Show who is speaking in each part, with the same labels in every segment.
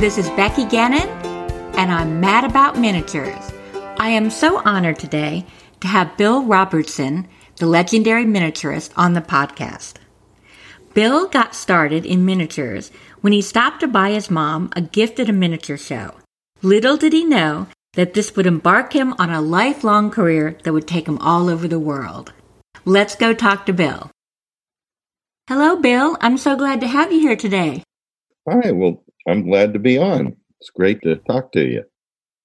Speaker 1: This is Becky Gannon, and I'm mad about miniatures. I am so honored today to have Bill Robertson, the legendary miniaturist, on the podcast. Bill got started in miniatures when he stopped to buy his mom a gift at a miniature show. Little did he know that this would embark him on a lifelong career that would take him all over the world. Let's go talk to Bill. Hello, Bill. I'm so glad to have you here today.
Speaker 2: Hi, well, I'm glad to be on. It's great to talk to you.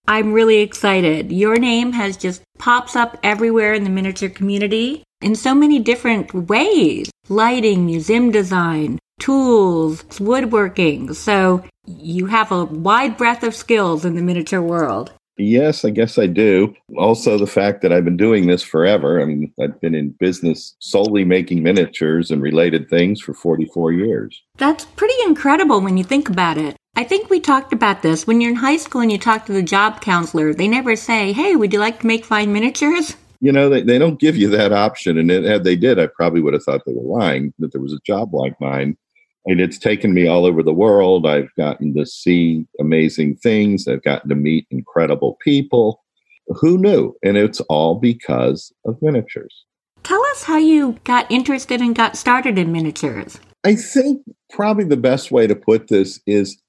Speaker 1: I'm really excited. Your name has just pops up everywhere in the miniature community in so many different ways. Lighting, museum design, tools, woodworking. So you have a wide breadth of skills in the miniature world.
Speaker 2: Yes, I guess I do. Also, the fact that I've been doing this forever. I mean, I've been in business solely making miniatures and related things for 44 years.
Speaker 1: That's pretty incredible when you think about it. I think we talked about this. When you're in high school and you talk to the job counselor, they never say, Hey, would you like to make fine miniatures?
Speaker 2: You know, they, they don't give you that option. And had they did, I probably would have thought they were lying that there was a job like mine and it's taken me all over the world. I've gotten to see amazing things. I've gotten to meet incredible people. Who knew? And it's all because of miniatures.
Speaker 1: Tell us how you got interested and got started in miniatures.
Speaker 2: I think probably the best way to put this is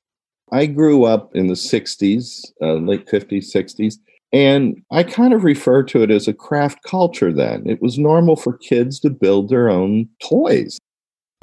Speaker 2: I grew up in the 60s, uh, late 50s, 60s, and I kind of refer to it as a craft culture then. It was normal for kids to build their own toys.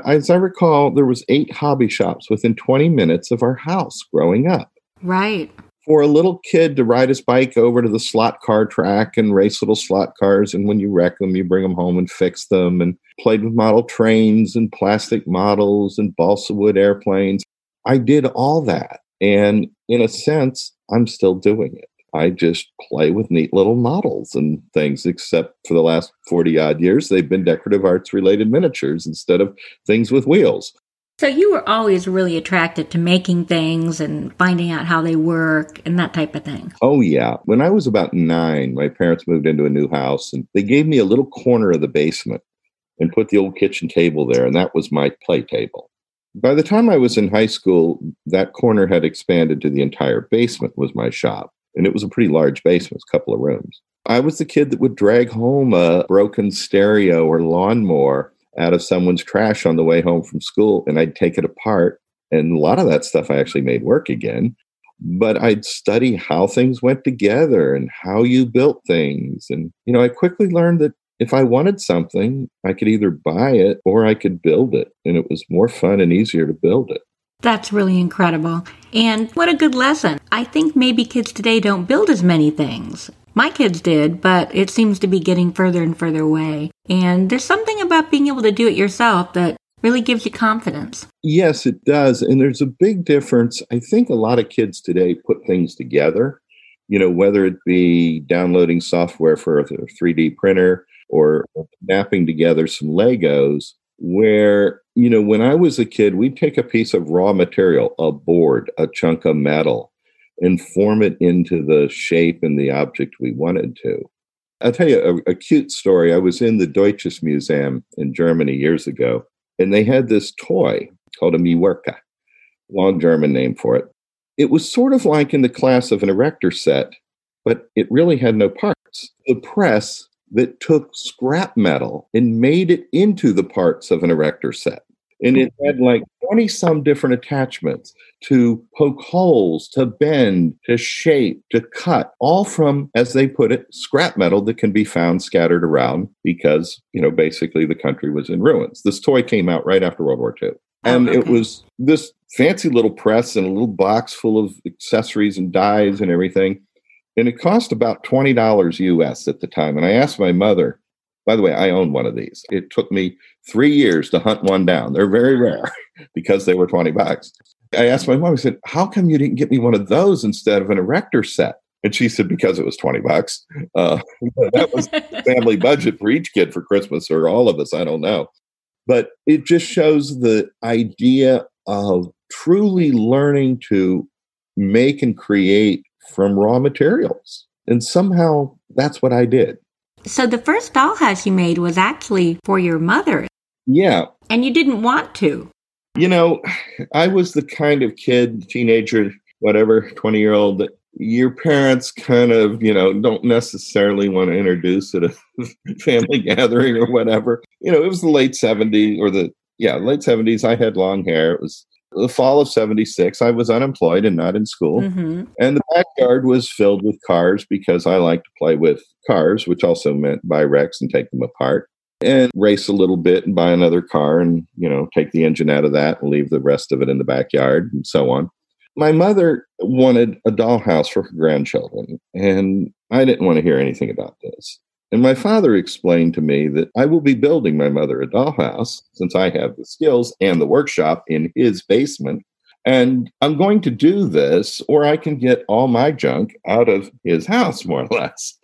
Speaker 2: As I recall, there was eight hobby shops within 20 minutes of our house growing up.
Speaker 1: Right.
Speaker 2: For a little kid to ride his bike over to the slot car track and race little slot cars, and when you wreck them, you bring them home and fix them, and played with model trains and plastic models and balsa wood airplanes. I did all that. And in a sense, I'm still doing it. I just play with neat little models and things, except for the last 40 odd years, they've been decorative arts related miniatures instead of things with wheels.
Speaker 1: So you were always really attracted to making things and finding out how they work and that type of thing.
Speaker 2: Oh, yeah. When I was about nine, my parents moved into a new house and they gave me a little corner of the basement and put the old kitchen table there, and that was my play table. By the time I was in high school, that corner had expanded to the entire basement was my shop and it was a pretty large basement, a couple of rooms. I was the kid that would drag home a broken stereo or lawnmower out of someone's trash on the way home from school, and I'd take it apart. And a lot of that stuff I actually made work again. But I'd study how things went together and how you built things. And, you know, I quickly learned that if I wanted something, I could either buy it or I could build it. And it was more fun and easier to build it.
Speaker 1: That's really incredible. And what a good lesson. I think maybe kids today don't build as many things. My kids did, but it seems to be getting further and further away. And there's something about being able to do it yourself that really gives you confidence.
Speaker 2: Yes, it does. And there's a big difference. I think a lot of kids today put things together, you know, whether it be downloading software for a 3D printer or snapping together some Legos where you know when i was a kid we'd take a piece of raw material a board a chunk of metal and form it into the shape and the object we wanted to. I'll tell you a, a cute story. I was in the deutsches museum in germany years ago and they had this toy called a Miwerka, long german name for it. It was sort of like in the class of an erector set but it really had no parts. The press that took scrap metal and made it into the parts of an erector set. And it had like 20 some different attachments to poke holes, to bend, to shape, to cut, all from, as they put it, scrap metal that can be found scattered around because, you know, basically the country was in ruins. This toy came out right after World War II. Oh, and okay. it was this fancy little press and a little box full of accessories and dies and everything. And it cost about $20 US at the time. And I asked my mother, by the way, I own one of these. It took me three years to hunt one down. They're very rare because they were 20 bucks. I asked my mom, I said, How come you didn't get me one of those instead of an erector set? And she said, Because it was 20 bucks. Uh, that was family budget for each kid for Christmas or all of us. I don't know. But it just shows the idea of truly learning to make and create from raw materials. And somehow that's what I did.
Speaker 1: So the first dollhouse you made was actually for your mother.
Speaker 2: Yeah.
Speaker 1: And you didn't want to.
Speaker 2: You know, I was the kind of kid, teenager, whatever, 20 year old that your parents kind of, you know, don't necessarily want to introduce at a family gathering or whatever. You know, it was the late 70s or the, yeah, late 70s. I had long hair. It was the fall of 76. I was unemployed and not in school. Mm-hmm. And the backyard was filled with cars because I like to play with cars, which also meant buy wrecks and take them apart and race a little bit and buy another car and, you know, take the engine out of that and leave the rest of it in the backyard and so on. My mother wanted a dollhouse for her grandchildren, and I didn't want to hear anything about this. And my father explained to me that I will be building my mother a dollhouse since I have the skills and the workshop in his basement. And I'm going to do this, or I can get all my junk out of his house, more or less.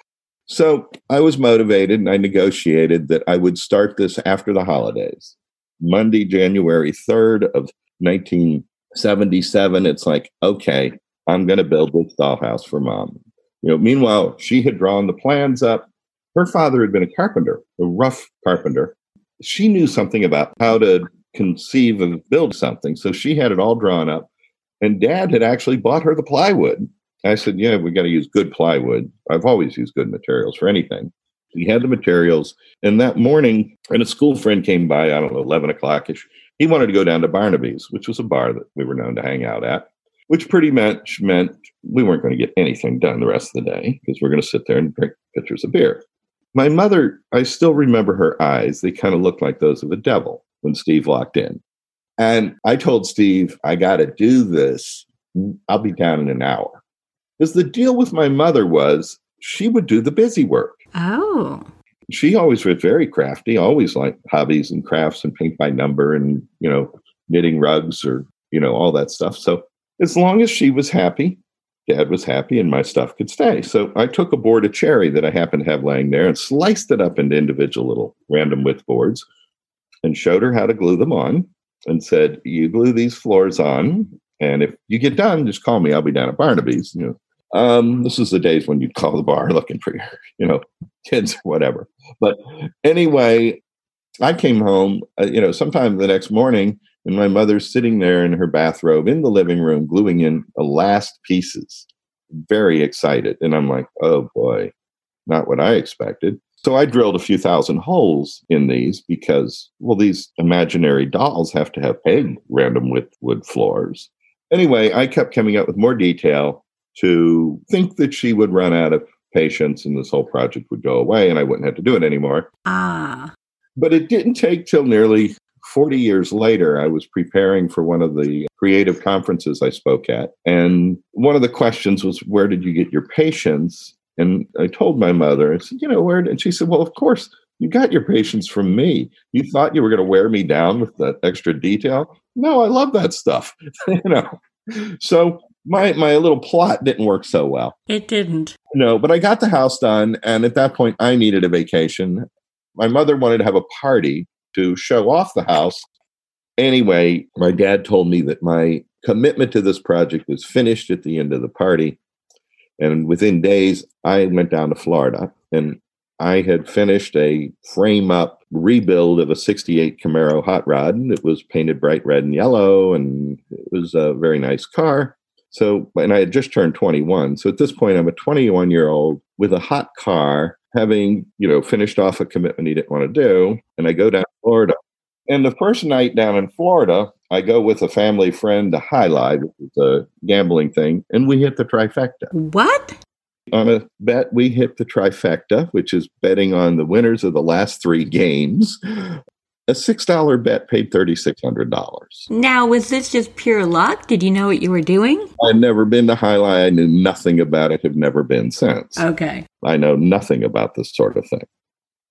Speaker 2: So I was motivated and I negotiated that I would start this after the holidays. Monday, January 3rd of 1977. It's like, okay, I'm going to build this dollhouse for mom. You know, meanwhile, she had drawn the plans up. Her father had been a carpenter, a rough carpenter. She knew something about how to conceive and build something. So she had it all drawn up. And dad had actually bought her the plywood. I said, Yeah, we got to use good plywood. I've always used good materials for anything. He had the materials. And that morning, and a school friend came by, I don't know, 11 o'clock ish. He wanted to go down to Barnaby's, which was a bar that we were known to hang out at, which pretty much meant we weren't going to get anything done the rest of the day because we're going to sit there and drink pitchers of beer. My mother, I still remember her eyes. They kind of looked like those of a devil when Steve walked in. And I told Steve, I got to do this. I'll be down in an hour. Because the deal with my mother was she would do the busy work.
Speaker 1: Oh.
Speaker 2: She always was very crafty, always liked hobbies and crafts and paint by number and, you know, knitting rugs or, you know, all that stuff. So as long as she was happy, dad was happy and my stuff could stay. So I took a board of cherry that I happened to have laying there and sliced it up into individual little random width boards and showed her how to glue them on and said, You glue these floors on. And if you get done, just call me. I'll be down at Barnaby's. You know, um, this is the days when you'd call the bar looking for your, you know, kids or whatever. But anyway, I came home, uh, you know, sometime the next morning, and my mother's sitting there in her bathrobe in the living room, gluing in the last pieces, very excited. And I'm like, oh boy, not what I expected. So I drilled a few thousand holes in these because, well, these imaginary dolls have to have peg random width wood floors. Anyway, I kept coming up with more detail to think that she would run out of patience and this whole project would go away and I wouldn't have to do it anymore.
Speaker 1: Ah.
Speaker 2: But it didn't take till nearly 40 years later, I was preparing for one of the creative conferences I spoke at. And one of the questions was, Where did you get your patience? And I told my mother, I said, You know, where? And she said, Well, of course, you got your patience from me. You thought you were going to wear me down with that extra detail. No, I love that stuff. you know. So my my little plot didn't work so well.
Speaker 1: It didn't.
Speaker 2: No, but I got the house done, and at that point, I needed a vacation. My mother wanted to have a party to show off the house. Anyway, my dad told me that my commitment to this project was finished at the end of the party, and within days, I went down to Florida, and I had finished a frame up rebuild of a 68 Camaro hot rod. It was painted bright red and yellow, and it was a very nice car. So, and I had just turned 21. So at this point, I'm a 21 year old with a hot car, having, you know, finished off a commitment he didn't want to do. And I go down to Florida. And the first night down in Florida, I go with a family friend to Alai, which is a gambling thing, and we hit the trifecta.
Speaker 1: What?
Speaker 2: On a bet, we hit the trifecta, which is betting on the winners of the last three games a six dollar bet paid thirty six hundred dollars.
Speaker 1: Now, was this just pure luck? Did you know what you were doing?
Speaker 2: I'd never been to jai alai. I knew nothing about it. Have never been since.
Speaker 1: Okay.
Speaker 2: I know nothing about this sort of thing.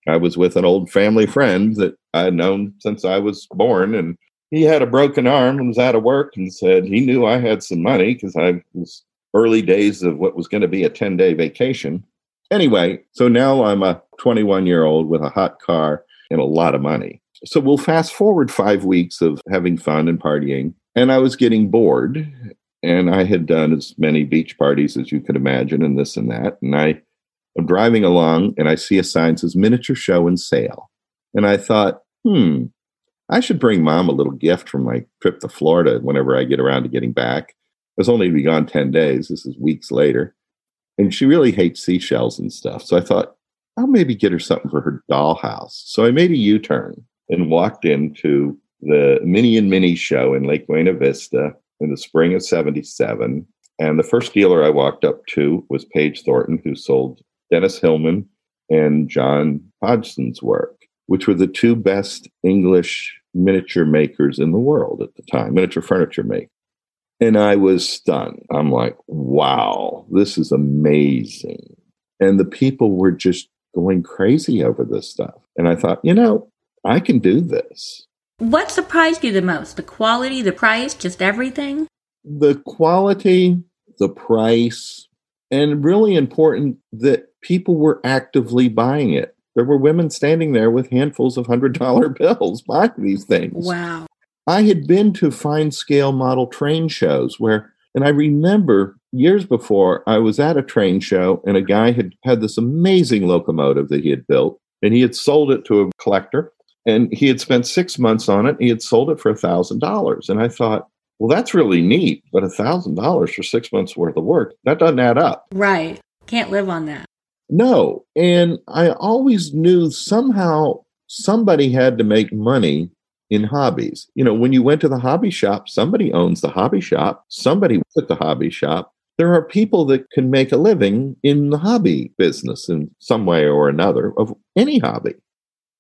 Speaker 2: I was with an old family friend that I'd known since I was born, and he had a broken arm and was out of work, and said he knew I had some money because I was early days of what was going to be a ten day vacation. Anyway, so now I'm a 21 year old with a hot car and a lot of money so we'll fast forward five weeks of having fun and partying. And I was getting bored. And I had done as many beach parties as you could imagine, and this and that. And I am driving along and I see a sign says miniature show and sale. And I thought, hmm, I should bring mom a little gift from my trip to Florida whenever I get around to getting back. I was only to be gone 10 days. This is weeks later. And she really hates seashells and stuff. So I thought, I'll maybe get her something for her dollhouse. So I made a U turn and walked into the Mini and Mini show in Lake Buena Vista in the spring of 77. And the first dealer I walked up to was Paige Thornton, who sold Dennis Hillman and John Hodgson's work, which were the two best English miniature makers in the world at the time, miniature furniture makers. And I was stunned. I'm like, wow, this is amazing. And the people were just going crazy over this stuff. And I thought, you know, I can do this.
Speaker 1: What surprised you the most? The quality, the price, just everything?
Speaker 2: The quality, the price, and really important that people were actively buying it. There were women standing there with handfuls of $100 bills buying these things.
Speaker 1: Wow.
Speaker 2: I had been to fine scale model train shows where, and I remember years before, I was at a train show and a guy had had this amazing locomotive that he had built and he had sold it to a collector and he had spent six months on it. He had sold it for a thousand dollars. And I thought, well, that's really neat, but a thousand dollars for six months worth of work, that doesn't add up.
Speaker 1: Right. Can't live on that.
Speaker 2: No. And I always knew somehow somebody had to make money in hobbies. You know, when you went to the hobby shop, somebody owns the hobby shop, somebody at the hobby shop. There are people that can make a living in the hobby business in some way or another of any hobby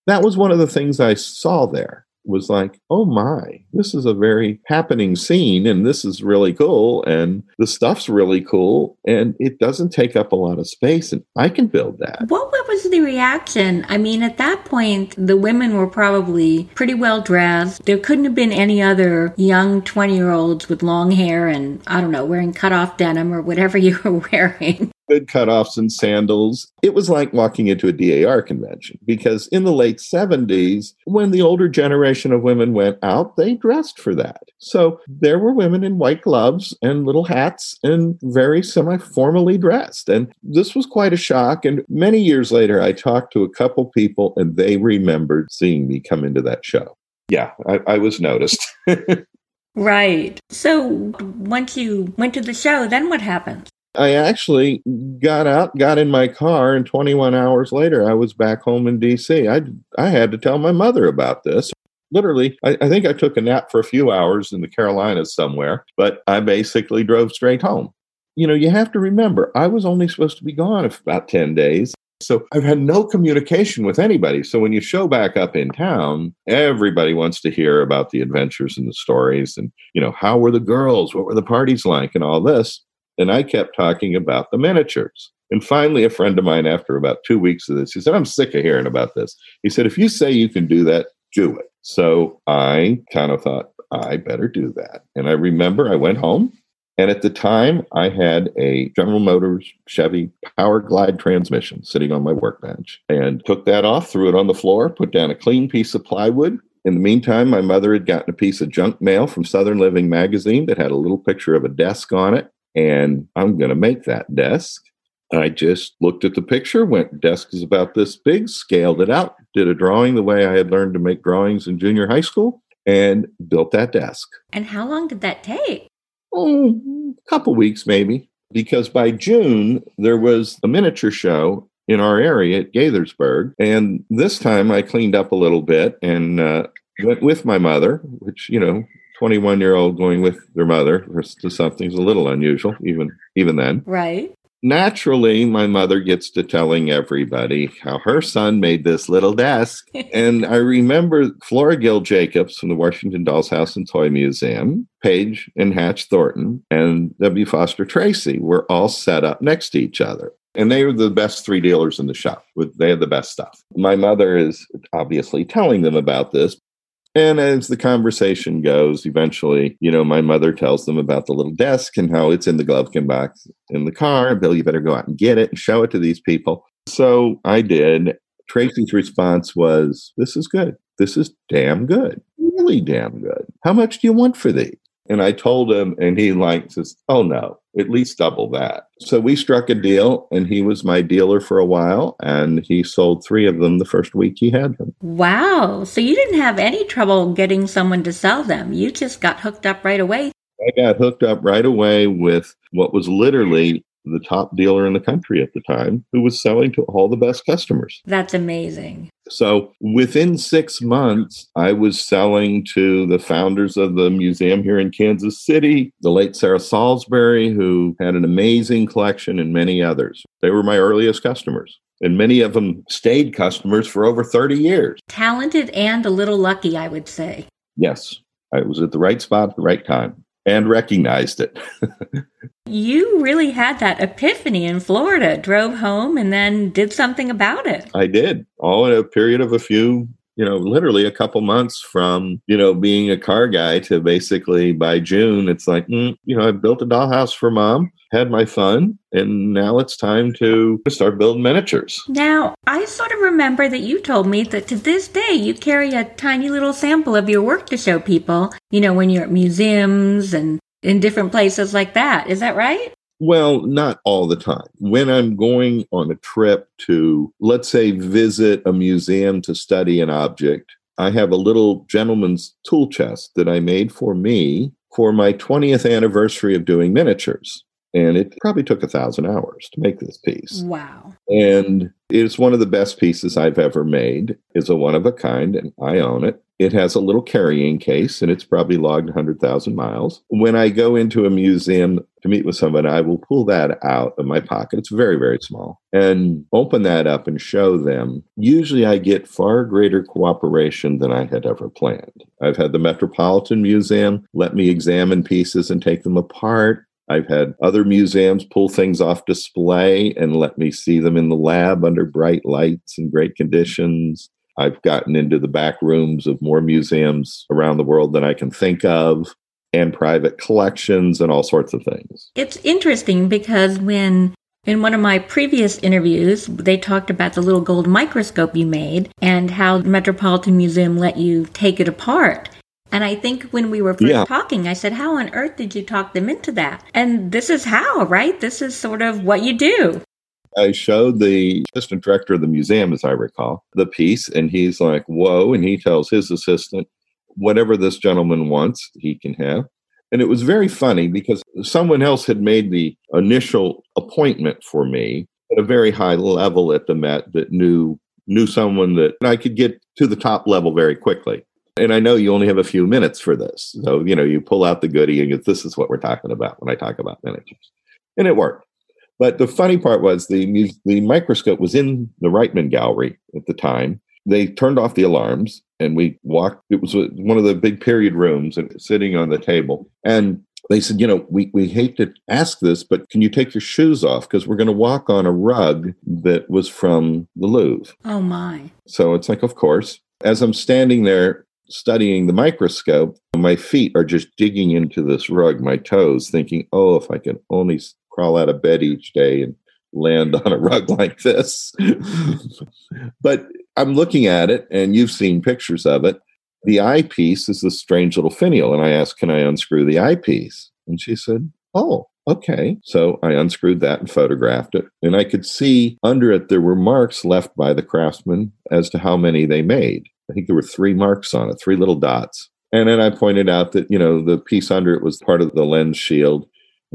Speaker 2: that was one of the things I saw there was like, oh my, this is a very happening scene and this is really cool and the stuff's really cool and it doesn't take up a lot of space and I can build that.
Speaker 1: What, was the reaction? I mean, at that point, the women were probably pretty well dressed. There couldn't have been any other young 20 year olds with long hair and, I don't know, wearing cut off denim or whatever you were wearing
Speaker 2: good cutoffs and sandals. It was like walking into a DAR convention because in the late 70s, when the older generation of women went out, they dressed for that. So there were women in white gloves and little hats and very semi formally dressed. And this was quite a shock. And many years later, I talked to a couple people and they remembered seeing me come into that show. Yeah, I, I was noticed.
Speaker 1: Right. So once you went to the show, then what happened?
Speaker 2: I actually got out, got in my car, and 21 hours later, I was back home in DC. I I had to tell my mother about this. Literally, I, I think I took a nap for a few hours in the Carolinas somewhere, but I basically drove straight home. You know, you have to remember, I was only supposed to be gone for about 10 days. So I've had no communication with anybody. So when you show back up in town, everybody wants to hear about the adventures and the stories and, you know, how were the girls? What were the parties like and all this? And I kept talking about the miniatures. And finally, a friend of mine, after about two weeks of this, he said, I'm sick of hearing about this. He said, if you say you can do that, do it. So I kind of thought, I better do that. And I remember I went home. And at the time, I had a General Motors Chevy Power Glide transmission sitting on my workbench and took that off, threw it on the floor, put down a clean piece of plywood. In the meantime, my mother had gotten a piece of junk mail from Southern Living magazine that had a little picture of a desk on it and I'm going to make that desk. I just looked at the picture, went, desk is about this big, scaled it out, did a drawing the way I had learned to make drawings in junior high school, and built that desk.
Speaker 1: And how long did that take?
Speaker 2: Oh, a couple weeks maybe. Because by June, there was a miniature show in our area at Gaithersburg. And this time I cleaned up a little bit and uh, went with my mother, which, you know, 21 year old going with their mother to something's a little unusual, even even then.
Speaker 1: Right.
Speaker 2: Naturally, my mother gets to telling everybody how her son made this little desk. and I remember Flora Gill Jacobs from the Washington Dolls House and Toy Museum, Paige and Hatch Thornton, and W. Foster Tracy were all set up next to each other. And they were the best three dealers in the shop. They had the best stuff. My mother is obviously telling them about this, and as the conversation goes, eventually, you know, my mother tells them about the little desk and how it's in the glove box in the car. Bill, you better go out and get it and show it to these people. So I did. Tracy's response was, This is good. This is damn good. Really damn good. How much do you want for these? And I told him, and he like says, "Oh no, at least double that." So we struck a deal, and he was my dealer for a while, and he sold three of them the first week he had them.
Speaker 1: Wow! So you didn't have any trouble getting someone to sell them. You just got hooked up right away.
Speaker 2: I got hooked up right away with what was literally the top dealer in the country at the time who was selling to all the best customers.
Speaker 1: That's amazing.
Speaker 2: So within six months, I was selling to the founders of the museum here in Kansas City, the late Sarah Salisbury, who had an amazing collection, and many others. They were my earliest customers. And many of them stayed customers for over 30 years.
Speaker 1: Talented and a little lucky, I would say.
Speaker 2: Yes, I was at the right spot at the right time and recognized it.
Speaker 1: you really had that epiphany in Florida, drove home and then did something about it.
Speaker 2: I did, all in a period of a few, you know, literally a couple months from, you know, being a car guy to basically by June, it's like, mm, you know, I built a dollhouse for mom had my fun, and now it's time to start building miniatures.
Speaker 1: Now, I sort of remember that you told me that to this day you carry a tiny little sample of your work to show people, you know, when you're at museums and in different places like that. Is that right?
Speaker 2: Well, not all the time. When I'm going on a trip to, let's say, visit a museum to study an object, I have a little gentleman's tool chest that I made for me for my 20th anniversary of doing miniatures and it probably took a thousand hours to make this piece.
Speaker 1: Wow.
Speaker 2: And it's one of the best pieces I've ever made. It's a one of a kind, and I own it. It has a little carrying case, and it's probably logged 100,000 miles. When I go into a museum to meet with someone, I will pull that out of my pocket. It's very, very small, and open that up and show them. Usually, I get far greater cooperation than I had ever planned. I've had the Metropolitan Museum let me examine pieces and take them apart. I've had other museums pull things off display and let me see them in the lab under bright lights and great conditions. I've gotten into the back rooms of more museums around the world than I can think of, and private collections and all sorts of things.
Speaker 1: It's interesting because when in one of my previous interviews, they talked about the little gold microscope you made and how the Metropolitan Museum let you take it apart. And I think when we were first yeah. talking, I said, How on earth did you talk them into that? And this is how, right? This is sort of what you do.
Speaker 2: I showed the assistant director of the museum, as I recall, the piece, and he's like, Whoa. And he tells his assistant, Whatever this gentleman wants, he can have. And it was very funny because someone else had made the initial appointment for me at a very high level at the Met that knew knew someone that I could get to the top level very quickly. And I know you only have a few minutes for this. So, you know, you pull out the goodie and this is what we're talking about when I talk about miniatures. And it worked. But the funny part was the, the microscope was in the Wrightsman Gallery at the time. They turned off the alarms and we walked. It was one of the big period rooms and sitting on the table. And they said, you know, we, we hate to ask this, but can you take your shoes off? Because we're going to walk on a rug that was from the Louvre.
Speaker 1: Oh, my.
Speaker 2: So it's like, of course. As I'm standing there studying the microscope, my feet are just digging into this rug, my toes, thinking, oh, if I can only crawl out of bed each day and land on a rug like this. but I'm looking at it, and you've seen pictures of it. The eyepiece is this strange little finial. And I asked, Can I unscrew the eyepiece? And she said, Oh, okay. So I unscrewed that and photographed it. And I could see under it there were marks left by the craftsman as to how many they made. I think there were three marks on it, three little dots. And then I pointed out that, you know, the piece under it was part of the lens shield.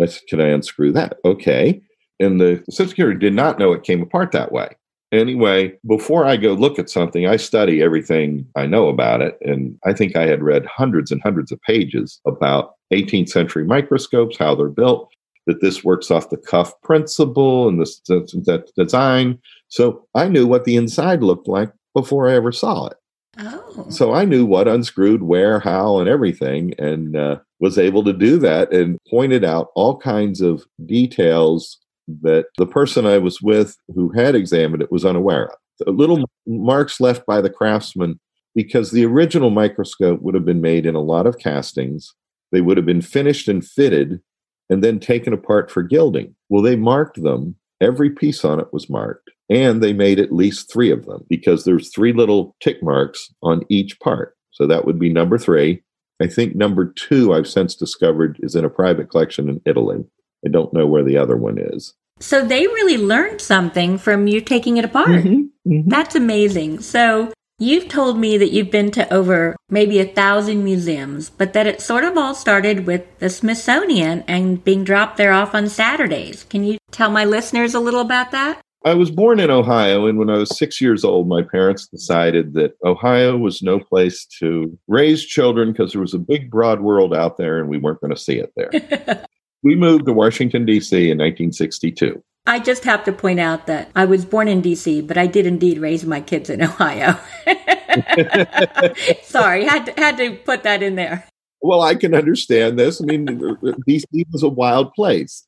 Speaker 2: I said, Can I unscrew that? Okay. And the security did not know it came apart that way. Anyway, before I go look at something, I study everything I know about it. And I think I had read hundreds and hundreds of pages about 18th century microscopes, how they're built, that this works off the cuff principle and that design. So I knew what the inside looked like before I ever saw it.
Speaker 1: Oh.
Speaker 2: So I knew what unscrewed, where, how, and everything, and uh, was able to do that and pointed out all kinds of details that the person I was with who had examined it was unaware of. The little marks left by the craftsman because the original microscope would have been made in a lot of castings. They would have been finished and fitted and then taken apart for gilding. Well, they marked them. Every piece on it was marked and they made at least three of them because there's three little tick marks on each part. So that would be number three. I think number two I've since discovered is in a private collection in Italy. I don't know where the other one is.
Speaker 1: So they really learned something from you taking it apart.
Speaker 2: Mm-hmm, mm-hmm.
Speaker 1: That's amazing. So You've told me that you've been to over maybe a thousand museums, but that it sort of all started with the Smithsonian and being dropped there off on Saturdays. Can you tell my listeners a little about that?
Speaker 2: I was born in Ohio, and when I was six years old, my parents decided that Ohio was no place to raise children because there was a big, broad world out there and we weren't going to see it there. we moved to Washington, D.C. in 1962.
Speaker 1: I just have to point out that I was born in DC, but I did indeed raise my kids in Ohio. Sorry, had to, had to put that in there.
Speaker 2: Well, I can understand this. I mean, DC was a wild place,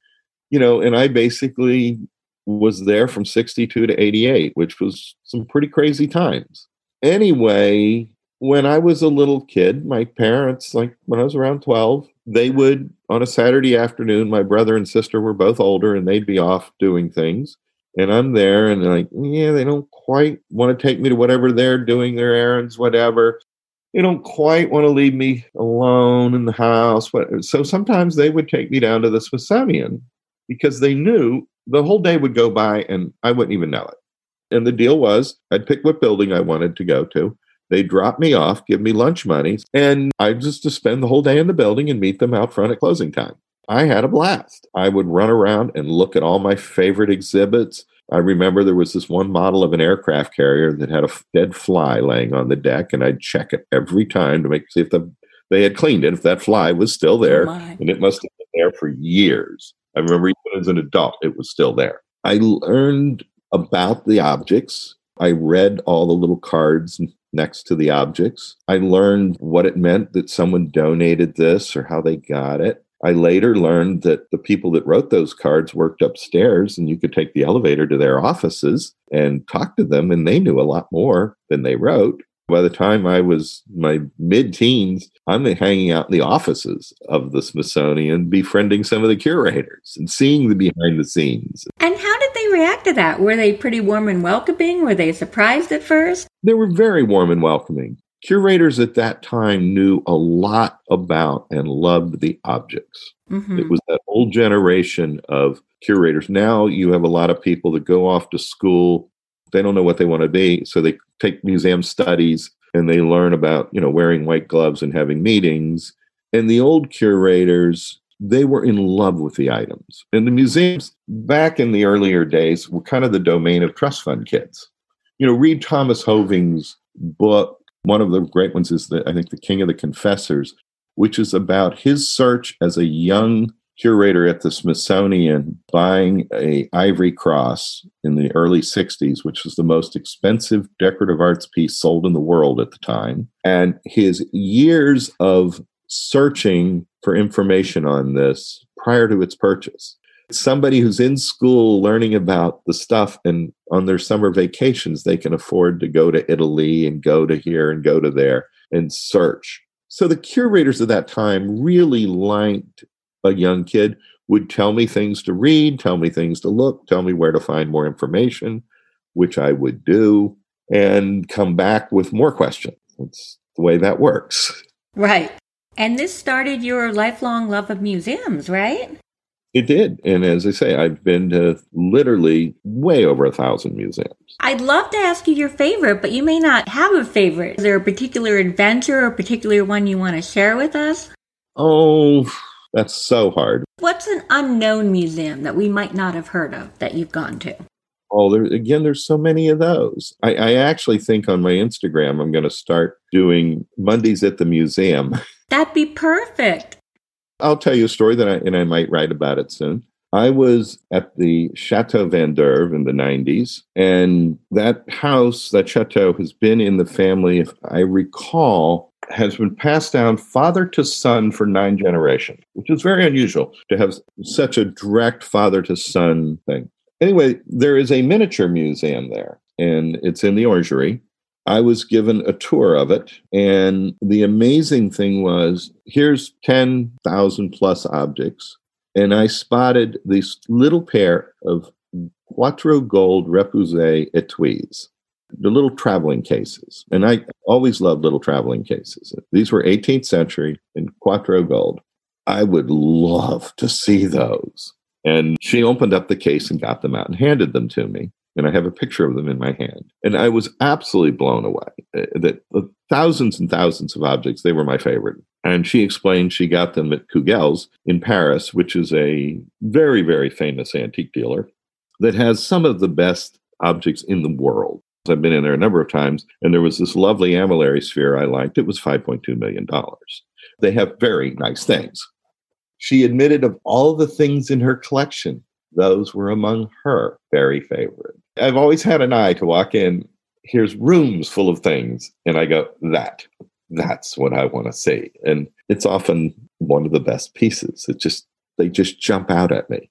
Speaker 2: you know, and I basically was there from 62 to 88, which was some pretty crazy times. Anyway, when I was a little kid, my parents, like when I was around 12, they would, on a Saturday afternoon, my brother and sister were both older and they'd be off doing things. And I'm there and they're like, yeah, they don't quite want to take me to whatever they're doing, their errands, whatever. They don't quite want to leave me alone in the house. So sometimes they would take me down to the Smithsonian because they knew the whole day would go by and I wouldn't even know it. And the deal was I'd pick what building I wanted to go to. They'd drop me off, give me lunch money, and I just to spend the whole day in the building and meet them out front at closing time. I had a blast. I would run around and look at all my favorite exhibits. I remember there was this one model of an aircraft carrier that had a dead fly laying on the deck, and I'd check it every time to make see if the they had cleaned it, if that fly was still oh there, oh and it must have been there for years. I remember even as an adult, it was still there. I learned about the objects. I read all the little cards next to the objects. I learned what it meant that someone donated this or how they got it. I later learned that the people that wrote those cards worked upstairs and you could take the elevator to their offices and talk to them, and they knew a lot more than they wrote. By the time I was my mid teens, I'm hanging out in the offices of the Smithsonian, befriending some of the curators and seeing the behind the scenes.
Speaker 1: And how did they react to that? Were they pretty warm and welcoming? Were they surprised at first?
Speaker 2: They were very warm and welcoming. Curators at that time knew a lot about and loved the objects. Mm-hmm. It was that old generation of curators. Now you have a lot of people that go off to school they don't know what they want to be so they take museum studies and they learn about you know wearing white gloves and having meetings. And the old curators they were in love with the items. And the museums back in the earlier days were kind of the domain of trust fund kids. You know read thomas hoving's book one of the great ones is the, i think the king of the confessors which is about his search as a young curator at the Smithsonian buying a ivory cross in the early 60s, which was the most expensive decorative arts piece sold in the world at the time. And his years of searching for information on this prior to its purchase. Somebody who's in school learning about the stuff and on their summer vacations, they can afford to go to Italy and go to here and go to there and search. So the curators of that time really liked a young kid would tell me things to read, tell me things to look, tell me where to find more information, which I would do, and come back with more questions. That's the way that works.
Speaker 1: Right. And this started your lifelong love of museums, right?
Speaker 2: It did. And as I say, I've been to literally way over a thousand museums.
Speaker 1: I'd love to ask you your favorite, but you may not have a favorite. Is there a particular adventure or a particular one you want to share with us?
Speaker 2: Oh, that's so hard.
Speaker 1: What's an unknown museum that we might not have heard of that you've gone to?
Speaker 2: Oh, there again, there's so many of those. I, I actually think on my Instagram, I'm going to start doing Mondays at the museum.
Speaker 1: That'd be perfect.
Speaker 2: I'll tell you a story that I, and I might write about it soon. I was at the Chateau Vendeuvre in the 90s, and that house, that chateau, has been in the family, if I recall, has been passed down father to son for nine generations, which is very unusual to have such a direct father to son thing. Anyway, there is a miniature museum there, and it's in the Orangery. I was given a tour of it, and the amazing thing was here's 10,000 plus objects, and I spotted this little pair of Quattro Gold Repoussé etuis the little traveling cases. And I always loved little traveling cases. These were 18th century in Quattro Gold. I would love to see those. And she opened up the case and got them out and handed them to me. And I have a picture of them in my hand. And I was absolutely blown away. uh, that uh, thousands and thousands of objects, they were my favorite. And she explained she got them at Kugel's in Paris, which is a very, very famous antique dealer that has some of the best objects in the world. I've been in there a number of times, and there was this lovely armillary sphere I liked. It was $5.2 million. They have very nice things. She admitted of all the things in her collection, those were among her very favorite. I've always had an eye to walk in, here's rooms full of things, and I go, that, that's what I want to see. And it's often one of the best pieces. It just, they just jump out at me.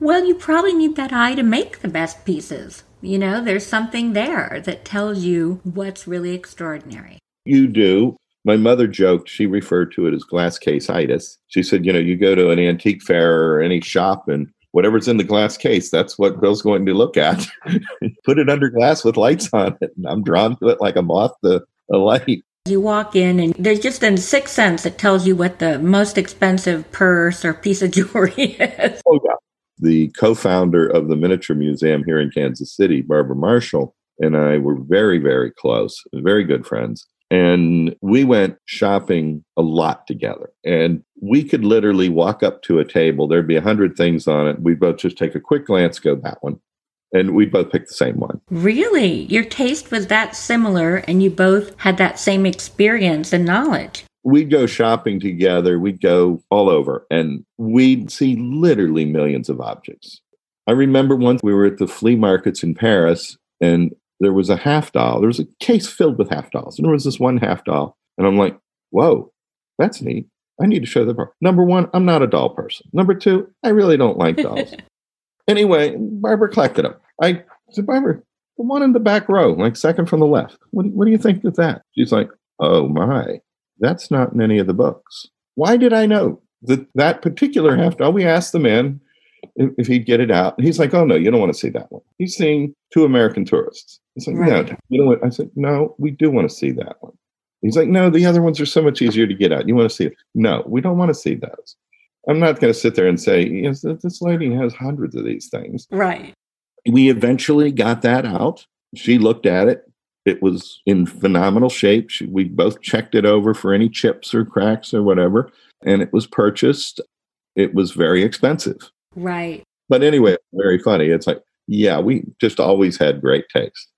Speaker 1: Well, you probably need that eye to make the best pieces. You know, there's something there that tells you what's really extraordinary.
Speaker 2: You do. My mother joked, she referred to it as glass case itis. She said, you know, you go to an antique fair or any shop and whatever's in the glass case, that's what Bill's going to look at. Put it under glass with lights on it. And I'm drawn to it like a moth to a light.
Speaker 1: You walk in and there's just a sixth sense that tells you what the most expensive purse or piece of jewelry is.
Speaker 2: Oh, yeah. The co founder of the Miniature Museum here in Kansas City, Barbara Marshall, and I were very, very close, very good friends. And we went shopping a lot together. And we could literally walk up to a table, there'd be a hundred things on it. We'd both just take a quick glance, go that one. And we'd both pick the same one.
Speaker 1: Really? Your taste was that similar, and you both had that same experience and knowledge.
Speaker 2: We'd go shopping together, we'd go all over, and we'd see literally millions of objects. I remember once we were at the flea markets in Paris, and there was a half doll. There was a case filled with half dolls. And there was this one half doll. And I'm like, whoa, that's neat. I need to show the part. Number one, I'm not a doll person. Number two, I really don't like dolls. anyway, Barbara collected them. I said, Barbara, the one in the back row, like second from the left. What, what do you think of that? She's like, oh my, that's not in any of the books. Why did I know that that particular half doll? We asked the man if, he'd get it out. And he's like, oh no, you don't want to see that one. He's seeing two American tourists. He's like, right. no, you know what? I said, no, we do want to see that one. He's like, no, the other ones are so much easier to get out. You want to see it? No, we don't want to see those. I'm not going to sit there and say, yes, this lady has hundreds of these things.
Speaker 1: Right.
Speaker 2: We eventually got that out. She looked at it. It was in phenomenal shape. She, we both checked it over for any chips or cracks or whatever, and it was purchased. It was very expensive.
Speaker 1: Right.
Speaker 2: But anyway, very funny. It's like, yeah, we just always had great taste.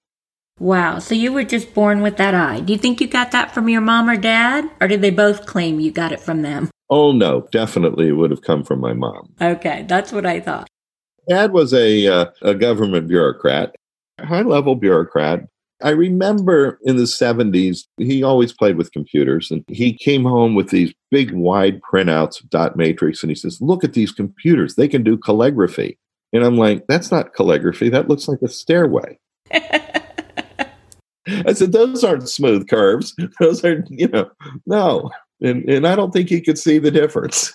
Speaker 1: Wow. So you were just born with that eye. Do you think you got that from your mom or dad? Or did they both claim you got it from them?
Speaker 2: Oh, no. Definitely it would have come from my mom.
Speaker 1: Okay. That's what I thought.
Speaker 2: Dad was a, uh, a government bureaucrat, high level bureaucrat. I remember in the 70s, he always played with computers and he came home with these big, wide printouts of dot matrix and he says, Look at these computers. They can do calligraphy. And I'm like, That's not calligraphy. That looks like a stairway. I said, those aren't smooth curves. Those are, you know, no. And, and I don't think he could see the difference.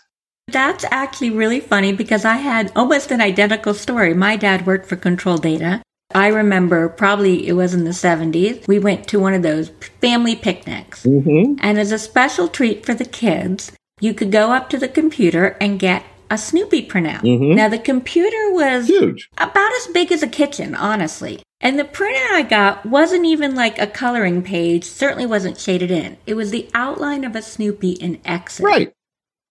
Speaker 1: That's actually really funny because I had almost an identical story. My dad worked for Control Data. I remember probably it was in the 70s. We went to one of those family picnics. Mm-hmm. And as a special treat for the kids, you could go up to the computer and get a Snoopy printout. Mm-hmm. Now, the computer was
Speaker 2: huge,
Speaker 1: about as big as a kitchen, honestly. And the printout I got wasn't even like a coloring page, certainly wasn't shaded in. It was the outline of a Snoopy in Excel.
Speaker 2: Right.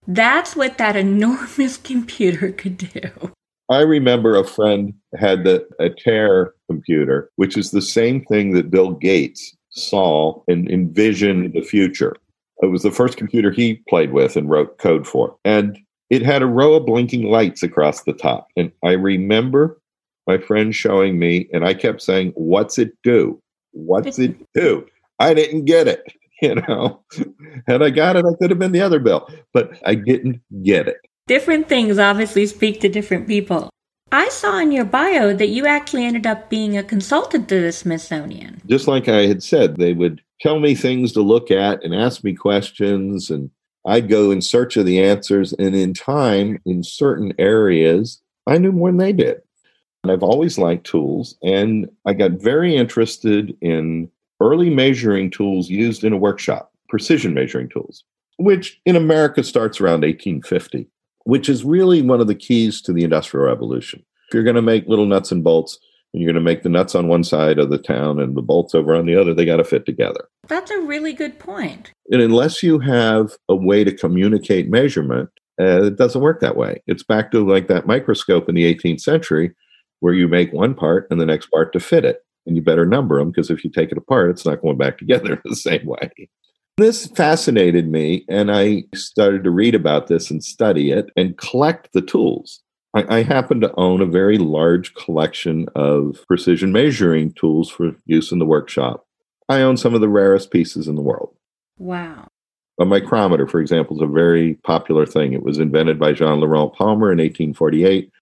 Speaker 1: That's what that enormous computer could do.
Speaker 2: I remember a friend had the Altair computer, which is the same thing that Bill Gates saw and envisioned the future. It was the first computer he played with and wrote code for. And it had a row of blinking lights across the top. And I remember my friend showing me, and I kept saying, What's it do? What's it do? I didn't get it. You know, had I got it, I could have been the other Bill, but I didn't get it.
Speaker 1: Different things obviously speak to different people. I saw in your bio that you actually ended up being a consultant to the Smithsonian.
Speaker 2: Just like I had said, they would tell me things to look at and ask me questions, and I'd go in search of the answers. And in time, in certain areas, I knew more than they did. And I've always liked tools. And I got very interested in early measuring tools used in a workshop, precision measuring tools, which in America starts around 1850, which is really one of the keys to the Industrial Revolution. If you're going to make little nuts and bolts, and you're going to make the nuts on one side of the town and the bolts over on the other. They got to fit together.
Speaker 1: That's a really good point.
Speaker 2: And unless you have a way to communicate measurement, uh, it doesn't work that way. It's back to like that microscope in the 18th century where you make one part and the next part to fit it. And you better number them because if you take it apart, it's not going back together the same way. This fascinated me, and I started to read about this and study it and collect the tools. I, I happen to own a very large collection of precision measuring tools for use in the workshop. I own some of the rarest pieces in the world.
Speaker 1: Wow.
Speaker 2: A micrometer, for example, is a very popular thing. It was invented by Jean Laurent Palmer in 1848.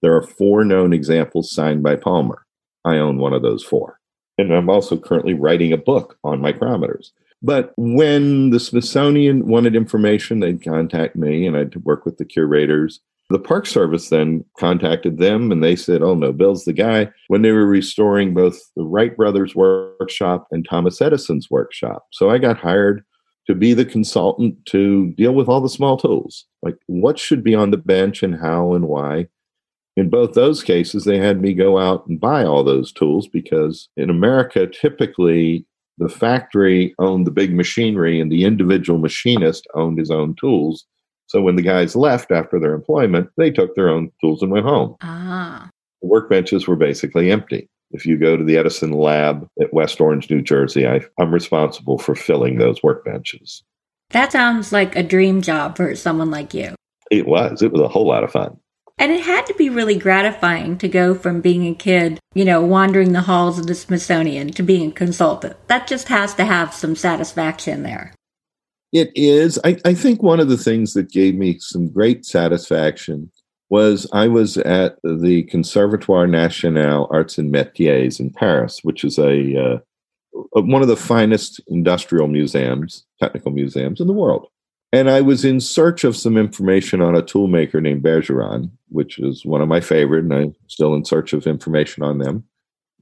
Speaker 2: There are four known examples signed by Palmer. I own one of those four. And I'm also currently writing a book on micrometers. But when the Smithsonian wanted information, they'd contact me and I'd work with the curators. The Park Service then contacted them and they said, Oh no, Bill's the guy when they were restoring both the Wright brothers' workshop and Thomas Edison's workshop. So I got hired to be the consultant to deal with all the small tools, like what should be on the bench and how and why. In both those cases, they had me go out and buy all those tools because in America, typically the factory owned the big machinery and the individual machinist owned his own tools. So when the guys left after their employment, they took their own tools and went home.
Speaker 1: Ah.
Speaker 2: The workbenches were basically empty. If you go to the Edison lab at West Orange, New Jersey, I, I'm responsible for filling those workbenches.
Speaker 1: That sounds like a dream job for someone like you.
Speaker 2: It was. It was a whole lot of fun.
Speaker 1: And it had to be really gratifying to go from being a kid, you know, wandering the halls of the Smithsonian to being a consultant. That just has to have some satisfaction there.
Speaker 2: It is. I, I think one of the things that gave me some great satisfaction was I was at the Conservatoire National Arts and Métiers in Paris, which is a uh, one of the finest industrial museums, technical museums in the world. And I was in search of some information on a toolmaker named Bergeron, which is one of my favorite, and I'm still in search of information on them,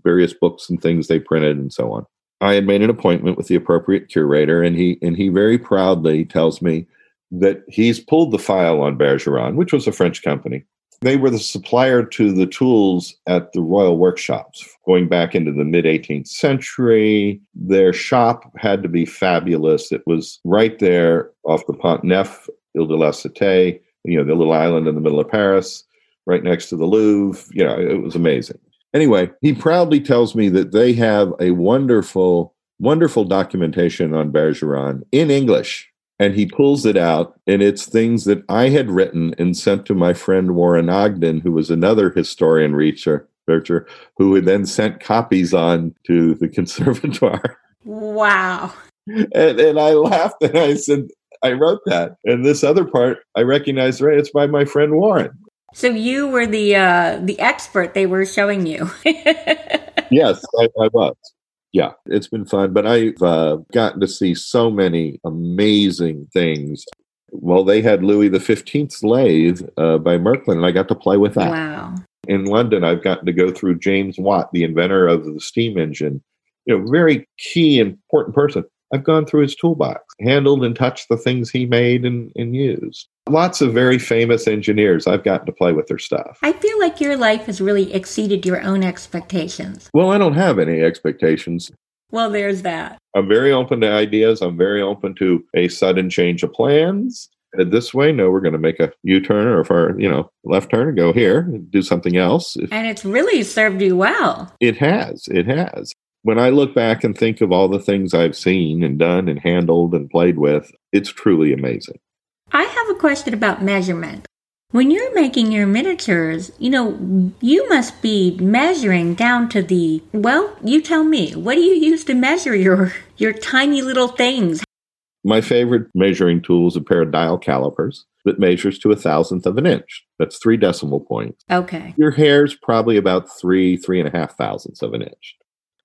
Speaker 2: various books and things they printed and so on. I had made an appointment with the appropriate curator, and he and he very proudly tells me that he's pulled the file on Bergeron, which was a French company. They were the supplier to the tools at the Royal Workshops going back into the mid 18th century. Their shop had to be fabulous. It was right there off the Pont Neuf, Ile de la Cité, you know, the little island in the middle of Paris, right next to the Louvre. You know, it was amazing. Anyway, he proudly tells me that they have a wonderful, wonderful documentation on Bergeron in English and he pulls it out and it's things that i had written and sent to my friend warren ogden who was another historian researcher who had then sent copies on to the conservatoire.
Speaker 1: Wow.
Speaker 2: And, and i laughed and i said i wrote that. And this other part i recognized right it's by my friend warren.
Speaker 1: So you were the uh the expert they were showing you.
Speaker 2: Yes I, I was yeah, it's been fun. But I've uh, gotten to see so many amazing things. Well, they had Louis the Fifteenth's lathe uh, by Merklin, and I got to play with that.
Speaker 1: Wow!
Speaker 2: In London, I've gotten to go through James Watt, the inventor of the steam engine. You know, very key, important person. I've gone through his toolbox, handled and touched the things he made and, and used. Lots of very famous engineers. I've gotten to play with their stuff.
Speaker 1: I feel like your life has really exceeded your own expectations.
Speaker 2: Well, I don't have any expectations.
Speaker 1: Well, there's that.
Speaker 2: I'm very open to ideas. I'm very open to a sudden change of plans. This way, no, we're going to make a U-turn or if our, you know, left turn and go here, do something else.
Speaker 1: And it's really served you well.
Speaker 2: It has. It has. When I look back and think of all the things I've seen and done and handled and played with, it's truly amazing.
Speaker 1: I have a question about measurement. When you're making your miniatures, you know, you must be measuring down to the, well, you tell me, what do you use to measure your your tiny little things?
Speaker 2: My favorite measuring tool is a pair of dial calipers that measures to a thousandth of an inch. That's three decimal points.
Speaker 1: Okay.
Speaker 2: Your hair's probably about three, three and a half thousandths of an inch.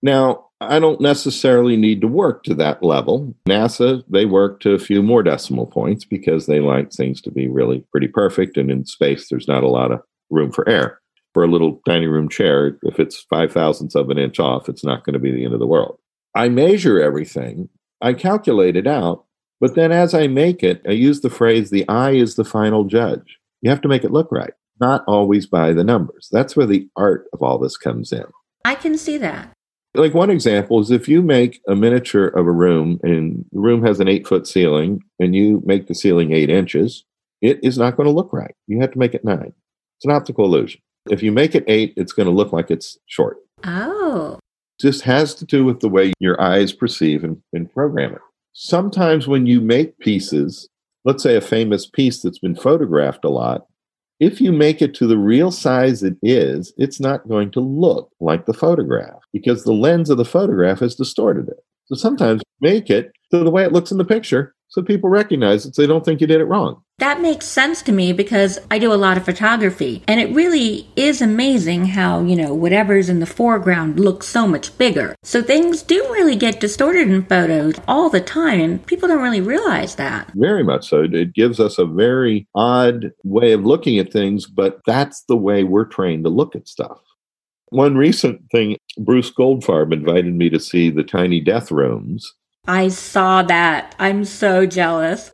Speaker 2: Now, I don't necessarily need to work to that level. NASA, they work to a few more decimal points because they like things to be really pretty perfect. And in space, there's not a lot of room for error. For a little dining room chair, if it's five thousandths of an inch off, it's not going to be the end of the world. I measure everything, I calculate it out, but then as I make it, I use the phrase the eye is the final judge. You have to make it look right, not always by the numbers. That's where the art of all this comes in.
Speaker 1: I can see that.
Speaker 2: Like one example is if you make a miniature of a room and the room has an eight foot ceiling and you make the ceiling eight inches, it is not going to look right. You have to make it nine. It's an optical illusion. If you make it eight, it's going to look like it's short.
Speaker 1: Oh.
Speaker 2: Just has to do with the way your eyes perceive and, and program it. Sometimes when you make pieces, let's say a famous piece that's been photographed a lot, if you make it to the real size it is, it's not going to look like the photograph because the lens of the photograph has distorted it. So sometimes make it to the way it looks in the picture so people recognize it so they don't think you did it wrong.
Speaker 1: That makes sense to me because I do a lot of photography and it really is amazing how, you know, whatever's in the foreground looks so much bigger. So things do really get distorted in photos all the time and people don't really realize that.
Speaker 2: Very much so. It gives us a very odd way of looking at things, but that's the way we're trained to look at stuff. One recent thing, Bruce Goldfarb invited me to see the tiny death rooms
Speaker 1: I saw that. I'm so jealous.